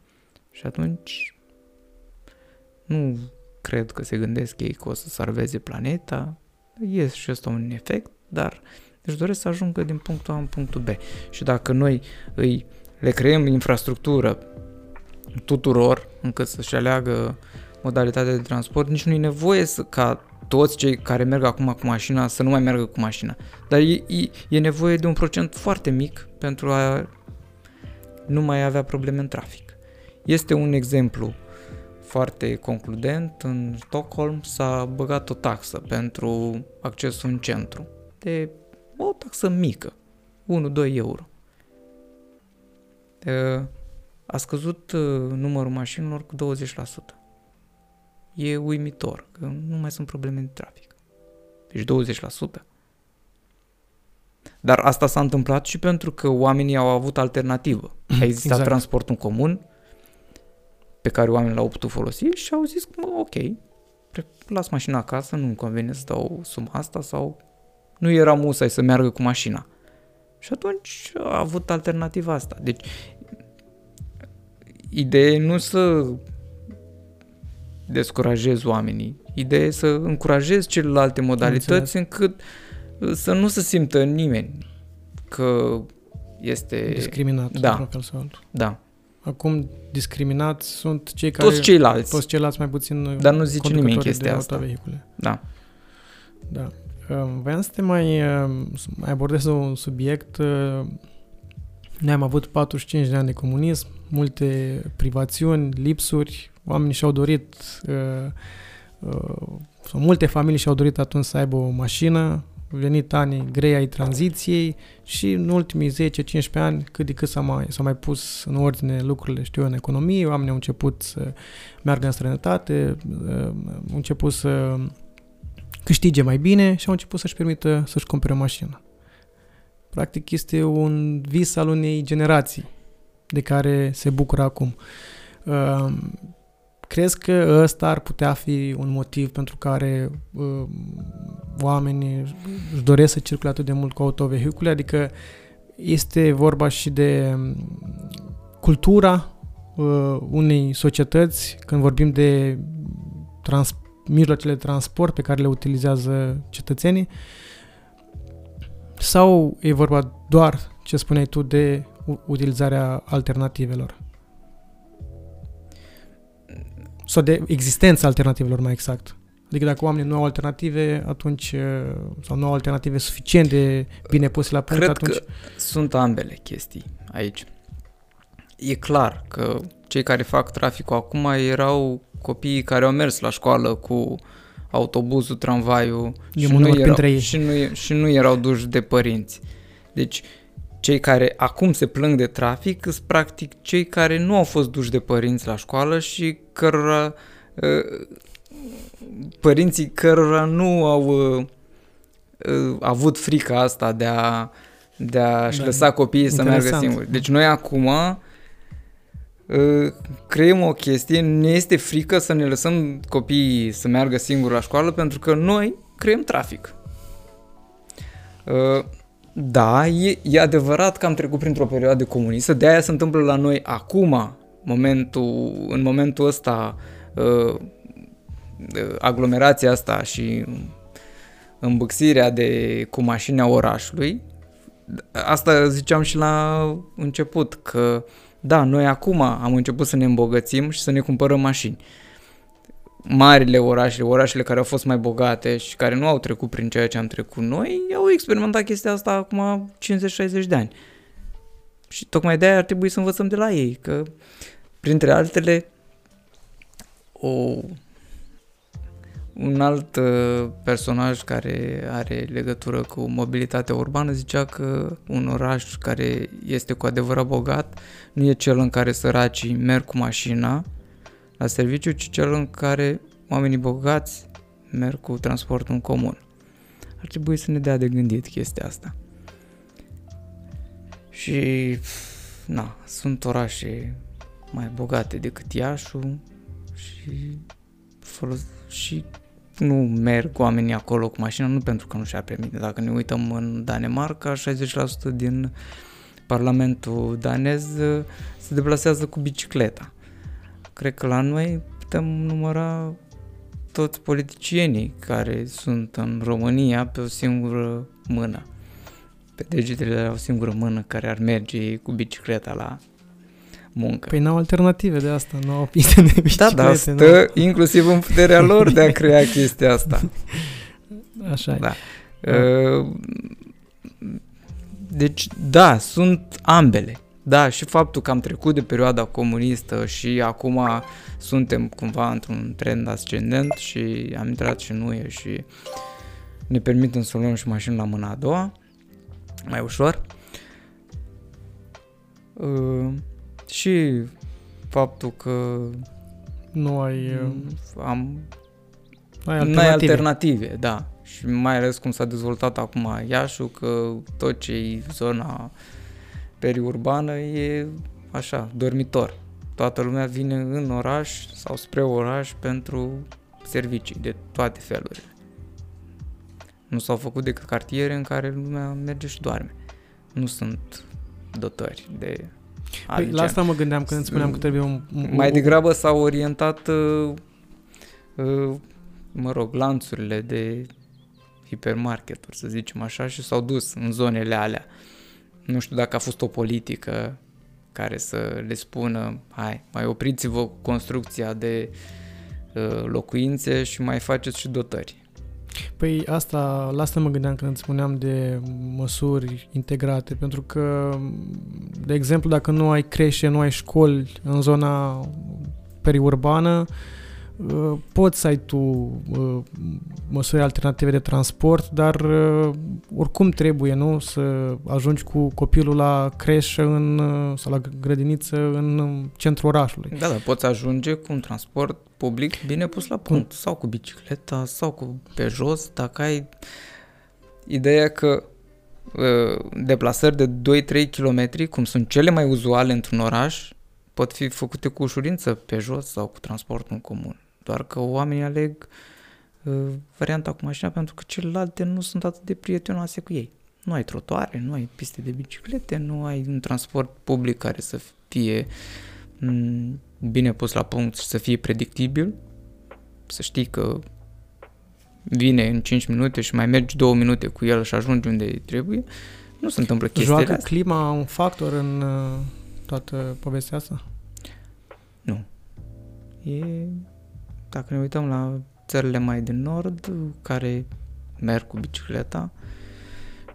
Și atunci nu cred că se gândesc ei că o să salveze planeta. Este și ăsta un efect, dar își doresc să ajungă din punctul A în punctul B. Și dacă noi îi le creăm infrastructură tuturor încât să-și aleagă modalitatea de transport, nici nu e nevoie să, ca toți cei care merg acum cu mașina să nu mai meargă cu mașina. Dar e, e, e nevoie de un procent foarte mic pentru a nu mai avea probleme în trafic. Este un exemplu foarte concludent. În Stockholm s-a băgat o taxă pentru accesul în centru de o taxă mică, 1-2 euro. A scăzut numărul mașinilor cu 20%. E uimitor, că nu mai sunt probleme de trafic. Deci 20%. Dar asta s-a întâmplat și pentru că oamenii au avut alternativă. A existat exact. transport în comun pe care oamenii l-au putut folosi și au zis, mă, ok, las mașina acasă, nu-mi convine să dau suma asta sau nu era musai să meargă cu mașina. Și atunci a avut alternativa asta. Deci, ideea nu să descurajezi oamenii, ideea e să încurajezi celelalte modalități încât să nu se simtă nimeni că este... Discriminat, da. într-un fel sau altul. Da. Acum, discriminați sunt cei care... Toți ceilalți. Toți ceilalți mai puțin Dar nu zice nimeni chestia asta. Autovehicule. Da. Da. Vreau să te mai, mai abordez un subiect. Noi am avut 45 de ani de comunism, multe privațiuni, lipsuri, oamenii și-au dorit, sau multe familii și-au dorit atunci să aibă o mașină, venit anii grei ai tranziției și în ultimii 10-15 ani cât de cât s-a mai, s-a mai pus în ordine lucrurile, știu în economie, oamenii au început să meargă în străinătate, au început să câștige mai bine și au început să-și permită să-și cumpere o mașină. Practic este un vis al unei generații de care se bucură acum. Crezi că ăsta ar putea fi un motiv pentru care uh, oamenii își doresc să circule atât de mult cu autovehicule? Adică este vorba și de um, cultura uh, unei societăți când vorbim de trans- mijloacele de transport pe care le utilizează cetățenii sau e vorba doar, ce spuneai tu, de utilizarea alternativelor? Sau de existența alternativelor mai exact. Adică dacă oamenii nu au alternative, atunci, uh, sau nu au alternative suficient de bine puse la punct, Cred atunci... că sunt ambele chestii aici. E clar că cei care fac traficul acum erau copiii care au mers la școală cu autobuzul, tramvaiul și nu, erau, ei. Și, nu, și nu erau duși de părinți. Deci cei care acum se plâng de trafic sunt practic cei care nu au fost duși de părinți la școală și cărora uh, părinții cărora nu au uh, uh, avut frica asta de a de a-și da, lăsa copiii să meargă singuri. Deci noi acum creăm o chestie, ne este frică să ne lăsăm copiii să meargă singuri la școală pentru că noi creăm trafic. Da, e, e adevărat că am trecut printr-o perioadă comunistă, de aia se întâmplă la noi acum, momentul, în momentul ăsta, uh, aglomerația asta și îmbâxirea de, cu mașini a orașului, asta ziceam și la început, că da, noi acum am început să ne îmbogățim și să ne cumpărăm mașini. Uh, marile orașe, orașele care au fost mai bogate și care nu au trecut prin ceea ce am trecut noi, au experimentat chestia asta acum 50-60 de ani. Și tocmai de aia ar trebui să învățăm de la ei, că printre altele o, un alt uh, personaj care are legătură cu mobilitatea urbană zicea că un oraș care este cu adevărat bogat nu e cel în care săracii merg cu mașina, la serviciu, ci cel în care oamenii bogați merg cu transportul în comun. Ar trebui să ne dea de gândit chestia asta. Și, na, sunt orașe mai bogate decât Iașu și, folos- și nu merg oamenii acolo cu mașina, nu pentru că nu și-a permite. Dacă ne uităm în Danemarca, 60% din Parlamentul danez se deplasează cu bicicleta. Cred că la noi putem număra toți politicienii care sunt în România pe o singură mână. Pe degetele de o singură mână care ar merge cu bicicleta la muncă. Păi n-au alternative de asta, nu au piste de biciclete. Da, dar stă nu? inclusiv în puterea lor de a crea chestia asta. Așa da. e. Deci, da, sunt ambele. Da, și faptul că am trecut de perioada comunistă și acum suntem cumva într-un trend ascendent și am intrat și nu și ne permitem să luăm și mașini la mâna a doua, mai ușor. Uh, și faptul că Nu ai... Mm, Am ai N-ai alternative. alternative, da. Și mai ales cum s-a dezvoltat acum Iașu, că tot ce e zona periurbană e așa, dormitor. Toată lumea vine în oraș sau spre oraș pentru servicii de toate felurile. Nu s-au făcut decât cartiere în care lumea merge și doarme. Nu sunt dotări de alt Păi, la gen. asta mă gândeam când îți spuneam că trebuie un... un Mai degrabă s-au orientat, uh, uh, mă rog, lanțurile de hipermarketuri, să zicem așa, și s-au dus în zonele alea. Nu știu dacă a fost o politică care să le spună, hai, mai opriți-vă cu construcția de uh, locuințe și mai faceți și dotări. Păi asta, la asta mă gândeam când îți spuneam de măsuri integrate, pentru că, de exemplu, dacă nu ai creșe, nu ai școli în zona periurbană, uh, poți să ai tu uh, măsuri alternative de transport, dar uh, oricum trebuie, nu, să ajungi cu copilul la creșă în, uh, sau la grădiniță în centrul orașului. Da, da, poți ajunge cu un transport public bine pus la punct, sau cu bicicleta, sau cu pe jos, dacă ai ideea că uh, deplasări de 2-3 km, cum sunt cele mai uzuale într-un oraș, pot fi făcute cu ușurință pe jos sau cu transportul în comun. Doar că oamenii aleg uh, varianta cu mașina pentru că celelalte nu sunt atât de prietenoase cu ei. Nu ai trotuare, nu ai piste de biciclete, nu ai un transport public care să fie m, bine pus la punct și să fie predictibil, să știi că vine în 5 minute și mai mergi 2 minute cu el și ajungi unde trebuie, nu se întâmplă chestiile Joacă astea. clima un factor în uh, toată povestea asta? E, dacă ne uităm la țările mai din nord, care merg cu bicicleta,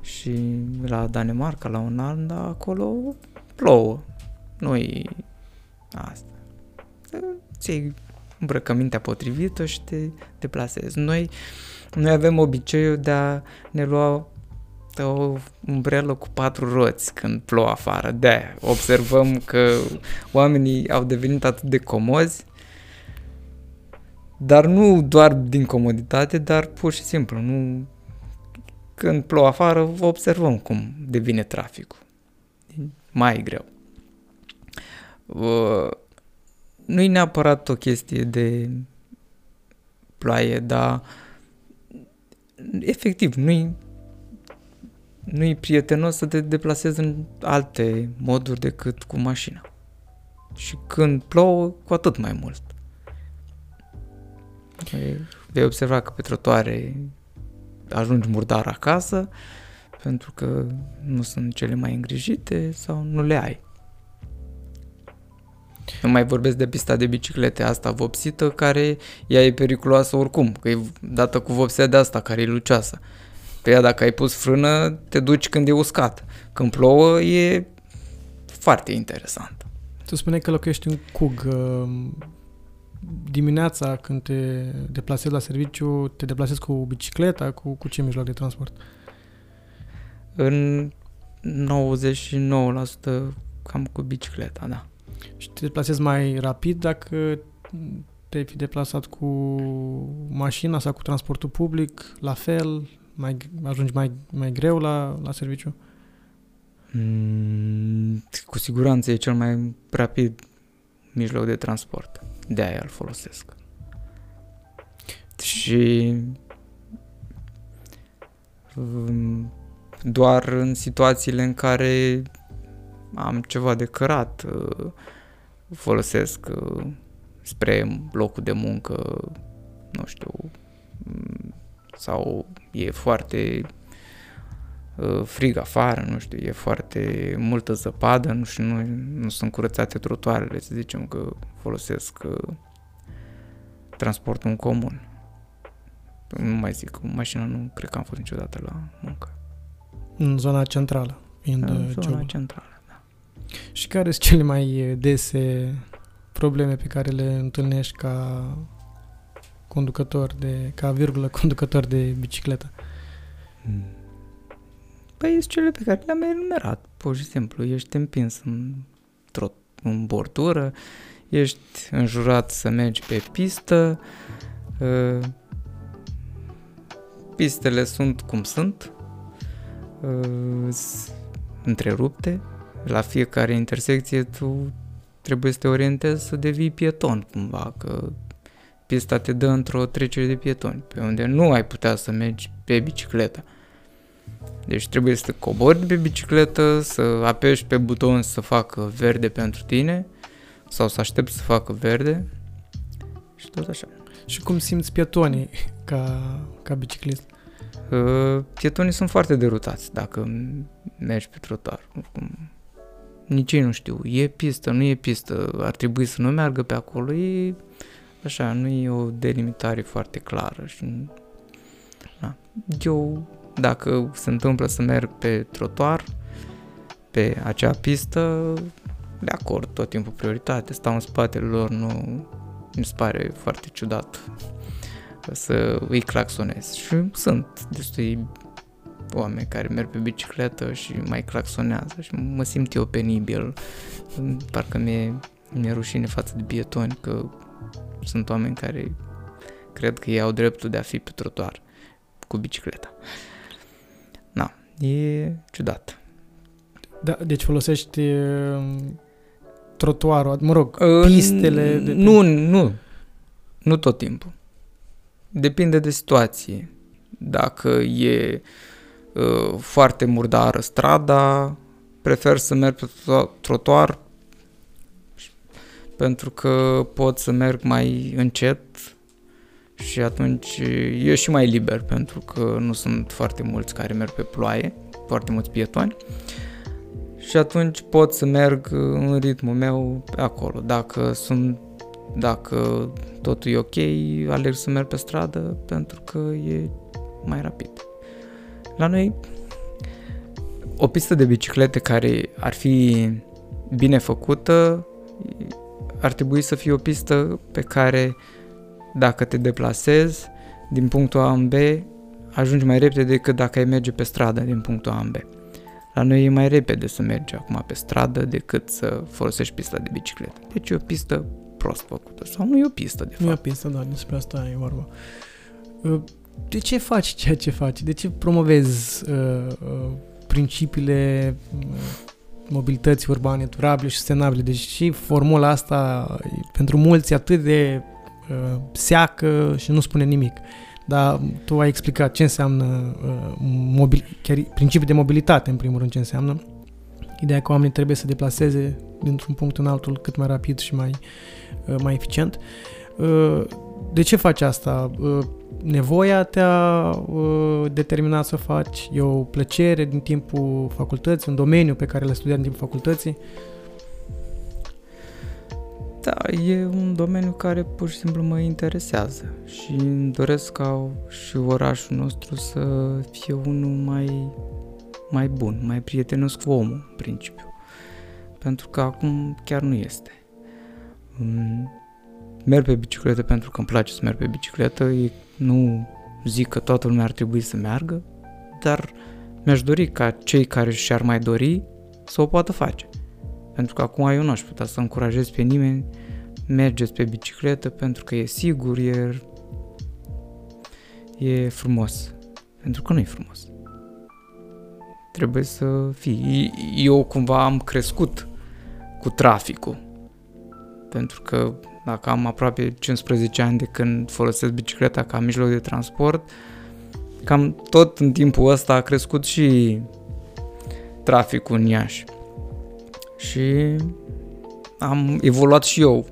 și la Danemarca, la Olanda, acolo plouă. Nu e asta. Ți iei îmbrăcămintea potrivită și te deplasezi. Noi, noi avem obiceiul de a ne lua o umbrelă cu patru roți când plouă afară. de observăm că oamenii au devenit atât de comozi, dar nu doar din comoditate, dar pur și simplu. Nu... Când plouă afară, observăm cum devine traficul. Mai greu. Uh, nu e neapărat o chestie de ploaie, dar efectiv, nu-i nu-i prietenos să te deplasezi în alte moduri decât cu mașina. Și când plouă, cu atât mai mult. E- Vei observa că pe trotuare ajungi murdar acasă pentru că nu sunt cele mai îngrijite sau nu le ai. Nu mai vorbesc de pista de biciclete asta vopsită, care ea e periculoasă oricum, că e dată cu vopsea de asta, care e lucioasă. Pe ea dacă ai pus frână, te duci când e uscat. Când plouă, e foarte interesant. Tu spuneai că locuiești în Cug. Uh, Dimineața când te deplasezi la serviciu, te deplasezi cu bicicleta, cu, cu ce mijloc de transport? În 99% cam cu bicicleta, da. Și te deplasezi mai rapid dacă te-ai fi deplasat cu mașina sau cu transportul public, la fel, mai, ajungi mai, mai greu la, la serviciu? Mm, cu siguranță e cel mai rapid mijloc de transport. De aia îl folosesc. Și mm, doar în situațiile în care am ceva de cărat uh, folosesc uh, spre locul de muncă, nu știu, mm, sau e foarte uh, frig afară, nu știu, e foarte multă zăpadă, nu știu, nu, nu sunt curățate trotuarele, să zicem că folosesc uh, transportul în comun. Nu mai zic, cu mașina nu cred că am fost niciodată la muncă. În zona centrală, fiind În uh, zona jobul. centrală. Da. Și care sunt cele mai dese probleme pe care le întâlnești ca conducător de, ca virgulă conducător de bicicletă? Păi sunt cele pe care le-am enumerat, pur și simplu. Ești împins în, trot, în bordură, ești înjurat să mergi pe pistă, uh, pistele sunt cum sunt, uh, întrerupte, la fiecare intersecție tu trebuie să te orientezi să devii pieton cumva, că pista te dă într-o trecere de pietoni, pe unde nu ai putea să mergi pe bicicletă. Deci trebuie să te cobori de pe bicicletă, să apeși pe buton să facă verde pentru tine sau să aștepți să facă verde și tot așa. Și cum simți pietonii ca, ca biciclist? Uh, pietonii sunt foarte derutați dacă mergi pe trotuar. Oricum, nici ei nu știu. E pistă, nu e pistă, ar trebui să nu meargă pe acolo. E așa, nu e o delimitare foarte clară. Și, da. Eu, dacă se întâmplă să merg pe trotuar, pe acea pistă, le acord tot timpul prioritate, stau în spatele lor, nu mi se pare foarte ciudat să îi claxonez. Și sunt destui oameni care merg pe bicicletă și mai claxonează și mă simt eu penibil. Parcă mi-e, mi-e rușine față de bietoni că sunt oameni care cred că ei au dreptul de a fi pe trotuar cu bicicleta. Na, e ciudat. Da, deci folosești uh, trotuarul, mă rog, uh, pistele... De nu, nu, nu tot timpul. Depinde de situație. Dacă e uh, foarte murdară strada, prefer să merg pe trotuar pentru că pot să merg mai încet și atunci e și mai liber pentru că nu sunt foarte mulți care merg pe ploaie, foarte mulți pietoni și atunci pot să merg în ritmul meu pe acolo. Dacă sunt dacă totul e ok, alerg să merg pe stradă pentru că e mai rapid. La noi, o pistă de biciclete care ar fi bine făcută ar trebui să fie o pistă pe care dacă te deplasezi din punctul A în B, ajungi mai repede decât dacă ai merge pe stradă din punctul A în B. La noi e mai repede să mergi acum pe stradă decât să folosești pista de bicicletă. Deci e o pistă prost făcută sau nu e o pistă de fapt. Nu e o pistă, da, despre asta e vorba. Uh, de ce faci ceea ce faci? De ce promovezi uh, uh, principiile uh, mobilității urbane durabile și sustenabile? Deci și formula asta pentru mulți atât de uh, seacă și nu spune nimic. Dar tu ai explicat ce înseamnă uh, mobil, chiar principiul de mobilitate, în primul rând, ce înseamnă. Ideea că oamenii trebuie să deplaseze dintr-un punct în altul cât mai rapid și mai, uh, mai eficient. Uh, de ce faci asta? Uh, nevoia te-a determinat să faci? E o plăcere din timpul facultății, un domeniu pe care l-ai studiat în timpul facultății? Da, e un domeniu care pur și simplu mă interesează și îmi doresc ca și orașul nostru să fie unul mai, mai bun, mai prietenos cu omul, în principiu. Pentru că acum chiar nu este. Merg pe bicicletă pentru că îmi place să merg pe bicicletă, nu zic că toată lumea ar trebui să meargă, dar mi-aș dori ca cei care și-ar mai dori să o poată face. Pentru că acum eu nu aș putea să încurajez pe nimeni mergeți pe bicicletă pentru că e sigur, e, e frumos. Pentru că nu e frumos. Trebuie să fii. Eu cumva am crescut cu traficul. Pentru că dacă am aproape 15 ani de când folosesc bicicleta ca mijloc de transport, cam tot în timpul ăsta a crescut și traficul în Iași. Și am evoluat și eu.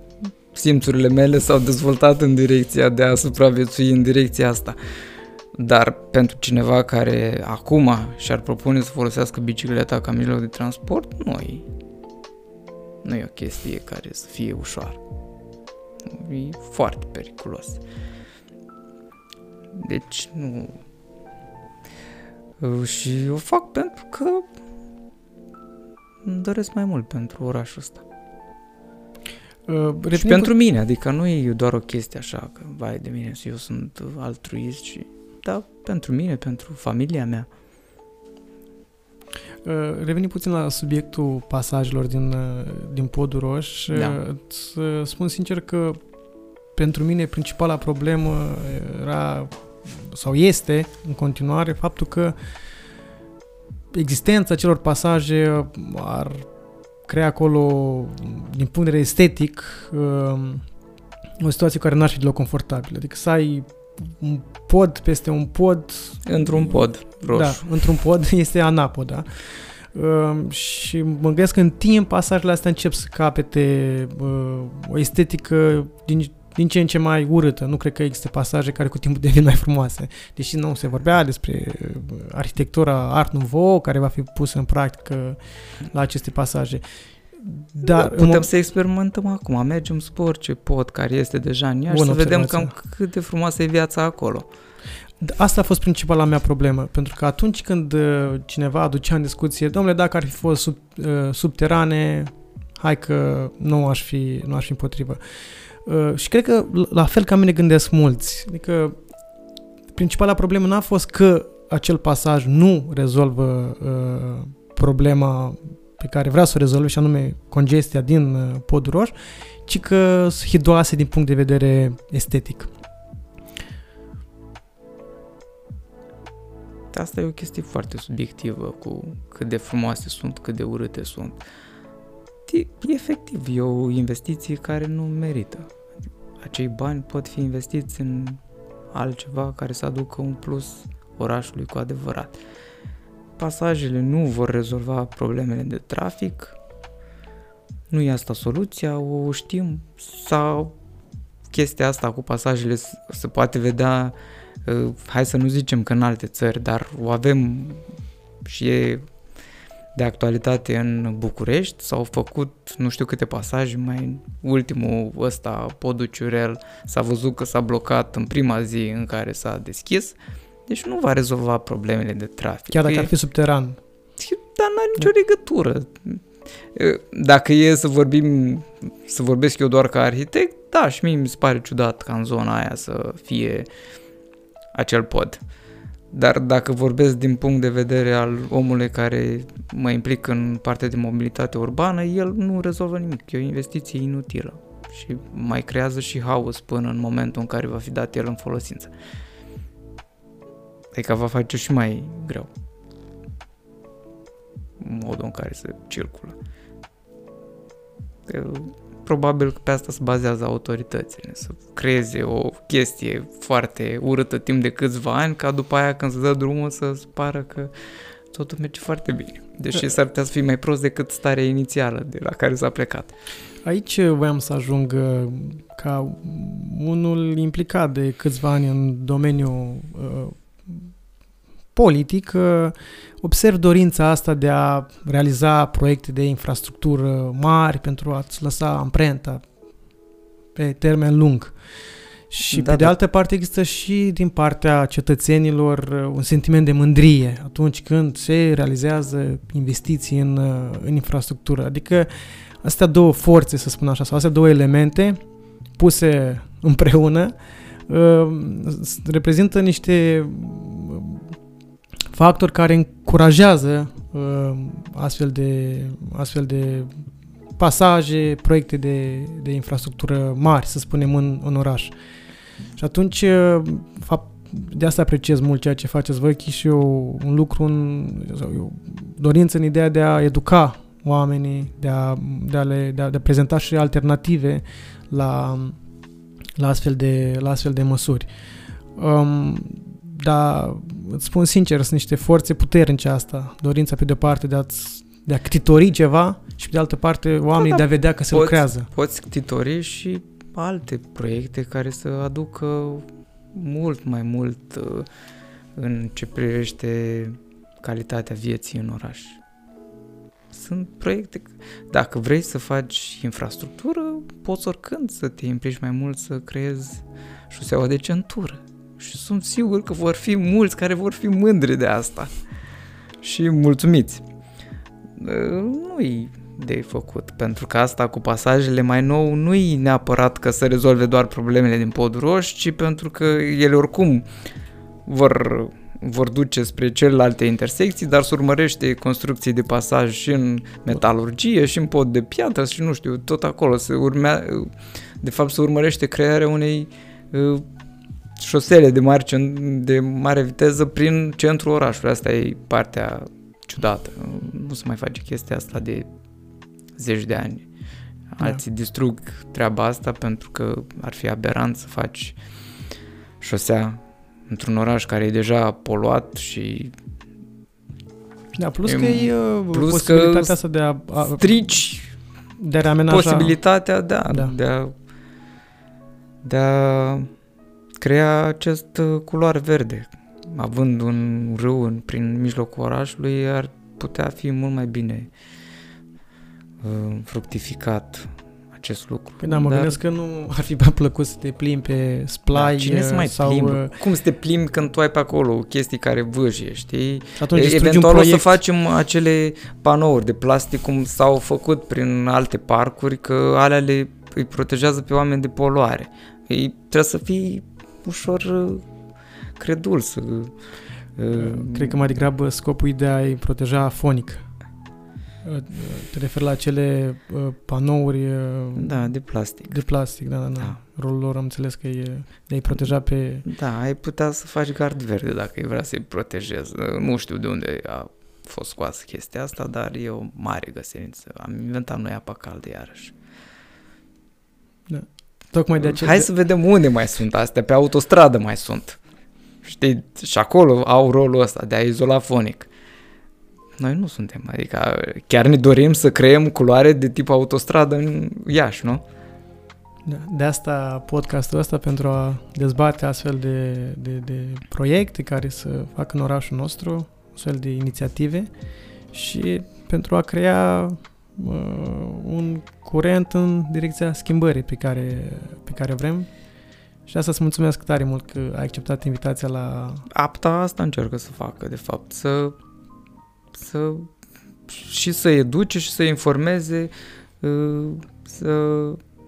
Simțurile mele s-au dezvoltat în direcția de a supraviețui în direcția asta. Dar pentru cineva care acum și-ar propune să folosească bicicleta ca mijloc de transport, nu e, nu e o chestie care să fie ușoară. E foarte periculos. Deci nu... Și o fac pentru că îmi doresc mai mult pentru orașul ăsta. Uh, și pentru mine, adică nu e doar o chestie așa, că vai de mine, eu sunt altruist și... Da, pentru mine, pentru familia mea. Revenim puțin la subiectul pasajelor din, din Podul Roș. Da. Îți spun sincer că pentru mine principala problemă era sau este în continuare faptul că existența celor pasaje ar crea acolo, din punct de vedere estetic, um, o situație care n-ar fi deloc confortabilă. Adică să ai un pod peste un pod... Într-un pod roșu. Da, într-un pod este anapoda. Uh, și mă gândesc că în timp pasajele astea încep să capete uh, o estetică din din ce în ce mai urâtă. Nu cred că există pasaje care cu timpul devin mai frumoase. Deși nu se vorbea despre uh, arhitectura Art Nouveau care va fi pusă în practică la aceste pasaje. Dar Putem să experimentăm acum, mergem spre orice pod care este deja în Iași, să vedem cam cât de frumoasă e viața acolo. Asta a fost principala mea problemă, pentru că atunci când uh, cineva aducea în discuție, domnule, dacă ar fi fost sub, uh, subterane, hai că nu aș fi, nu aș fi împotrivă. Uh, și cred că la fel ca mine gândesc mulți. Adică principala problemă n-a fost că acel pasaj nu rezolvă uh, problema pe care vrea să o rezolve și anume congestia din uh, podul roș, ci că sunt hidoase din punct de vedere estetic. Asta e o chestie foarte subiectivă cu cât de frumoase sunt, cât de urâte sunt. Uh, e, efectiv, e o investiție care nu merită. Acei bani pot fi investiți în altceva care să aducă un plus orașului cu adevărat. Pasajele nu vor rezolva problemele de trafic, nu e asta soluția, o știm, sau chestia asta cu pasajele se poate vedea, uh, hai să nu zicem că în alte țări, dar o avem și e de actualitate în București. S-au făcut nu știu câte pasaje, mai ultimul ăsta, podul Ciurel, s-a văzut că s-a blocat în prima zi în care s-a deschis. Deci nu va rezolva problemele de trafic. Chiar dacă ar fi subteran. Dar nu are nicio legătură. Dacă e să vorbim, să vorbesc eu doar ca arhitect, da, și mie mi se pare ciudat ca în zona aia să fie acel pod. Uh, dar dacă vorbesc din punct de vedere al omului care mă implic în partea de mobilitate urbană, el nu rezolvă nimic. E o investiție inutilă și mai creează și haos până în momentul în care va fi dat el în folosință. Adică va face și mai greu modul în care se circulă probabil că pe asta se bazează autoritățile, să creeze o chestie foarte urâtă timp de câțiva ani, ca după aia când se dă drumul să pară că totul merge foarte bine. Deși s-ar putea să fie mai prost decât starea inițială de la care s-a plecat. Aici voiam să ajung uh, ca unul implicat de câțiva ani în domeniul uh, politic, uh, observ dorința asta de a realiza proiecte de infrastructură mari pentru a-ți lăsa amprenta pe termen lung. Și da, pe de da. altă parte există și din partea cetățenilor uh, un sentiment de mândrie atunci când se realizează investiții în, uh, în infrastructură. Adică astea două forțe, să spun așa, sau astea două elemente puse împreună reprezintă niște factori care încurajează uh, astfel, de, astfel de pasaje, proiecte de, de infrastructură mari, să spunem, în, în oraș. Și atunci, uh, fapt, de asta apreciez mult ceea ce faceți voi, și eu un lucru, în, sau dorință în ideea de a educa oamenii, de a, de a, le, de a, de a prezenta și alternative la, la, astfel, de, la astfel de măsuri. Um, dar îți spun sincer, sunt niște forțe puternice asta. Dorința pe de-o parte de a de a ctitori ceva și pe de altă parte oamenii da, da, de a vedea că se poți, lucrează. Poți ctitori și alte proiecte care să aducă mult mai mult uh, în ce privește calitatea vieții în oraș. Sunt proiecte, dacă vrei să faci infrastructură, poți oricând să te implici mai mult să creezi șoseaua de centură și sunt sigur că vor fi mulți care vor fi mândri de asta și mulțumiți. Nu-i de făcut, pentru că asta cu pasajele mai nou nu-i neapărat că să rezolve doar problemele din podul roș, ci pentru că ele oricum vor vor duce spre celelalte intersecții, dar se urmărește construcții de pasaj și în metalurgie și în pod de piatră și nu știu, tot acolo se urmea, de fapt se urmărește crearea unei uh, șosele de mare, de mare viteză prin centrul orașului. Asta e partea ciudată. Nu se mai face chestia asta de zeci de ani. Da. Alții da. distrug treaba asta pentru că ar fi aberant să faci șosea într-un oraș care e deja poluat și da, plus că e uh, plus posibilitatea că asta de a, a strici de a reamenaja posibilitatea da, da. de a de a crea acest uh, culoare verde. Având un râu în, prin mijlocul orașului, ar putea fi mult mai bine uh, fructificat acest lucru. Păi da, mă Dar... gândesc că nu ar fi mai plăcut să te plimbi pe splai da, cine să mai sau... Plimbă? Uh, Cum să te plimbi când tu ai pe acolo chestii care vâjie, știi? Și atunci Eventual o să facem acele panouri de plastic cum s-au făcut prin alte parcuri, că alea le îi protejează pe oameni de poluare. Ei, trebuie să fii ușor uh, credul să... Uh, Cred că mai degrabă scopul de a-i proteja fonic. Uh, te referi la acele panouri... Da, de plastic. De plastic, da, da, da. da. Rolul lor am înțeles că e de a-i proteja pe... Da, ai putea să faci gard verde dacă ai vrea să-i protejezi. Nu știu de unde a fost scoasă chestia asta, dar e o mare găserință. Am inventat noi apa caldă iarăși. Da. Tocmai de aceea. Hai să vedem unde mai sunt astea, pe autostradă mai sunt. Știi, și acolo au rolul ăsta de a izola fonic. Noi nu suntem, adică chiar ne dorim să creăm culoare de tip autostradă în Iași, nu? Da, de asta podcastul ăsta pentru a dezbate astfel de, de, de proiecte care să facă în orașul nostru, astfel de inițiative și pentru a crea uh, un curent în direcția schimbării pe care, pe care vrem. Și asta să mulțumesc tare mult că ai acceptat invitația la... APTA asta încearcă să facă, de fapt, să, să și să educe și să informeze, uh, să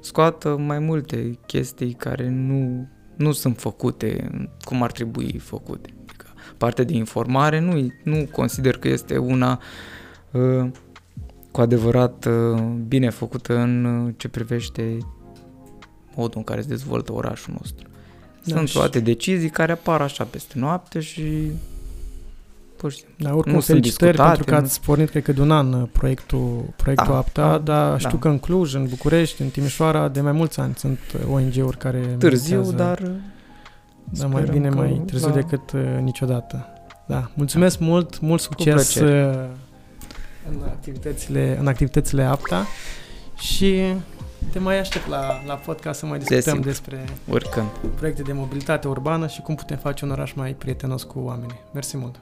scoată mai multe chestii care nu, nu sunt făcute cum ar trebui făcute. Adică partea de informare nu, nu consider că este una uh, cu adevărat uh, bine făcută în uh, ce privește modul în care se dezvoltă orașul nostru. Da, sunt toate decizii care apar așa peste noapte și pur și simplu. Da, oricum nu felicitări pentru că ați pornit, cred că de un an uh, proiectul, proiectul da, APTA, da, dar da. știu că în Cluj, în București, în Timișoara, de mai mulți ani sunt ONG-uri care Târziu, dar da, mai bine mai târziu da. decât uh, niciodată. Da, mulțumesc da. mult, mult succes în activitățile, în activitățile APTA și te mai aștept la, la podcast să mai discutăm despre Oricând. proiecte de mobilitate urbană și cum putem face un oraș mai prietenos cu oamenii. Mersi mult!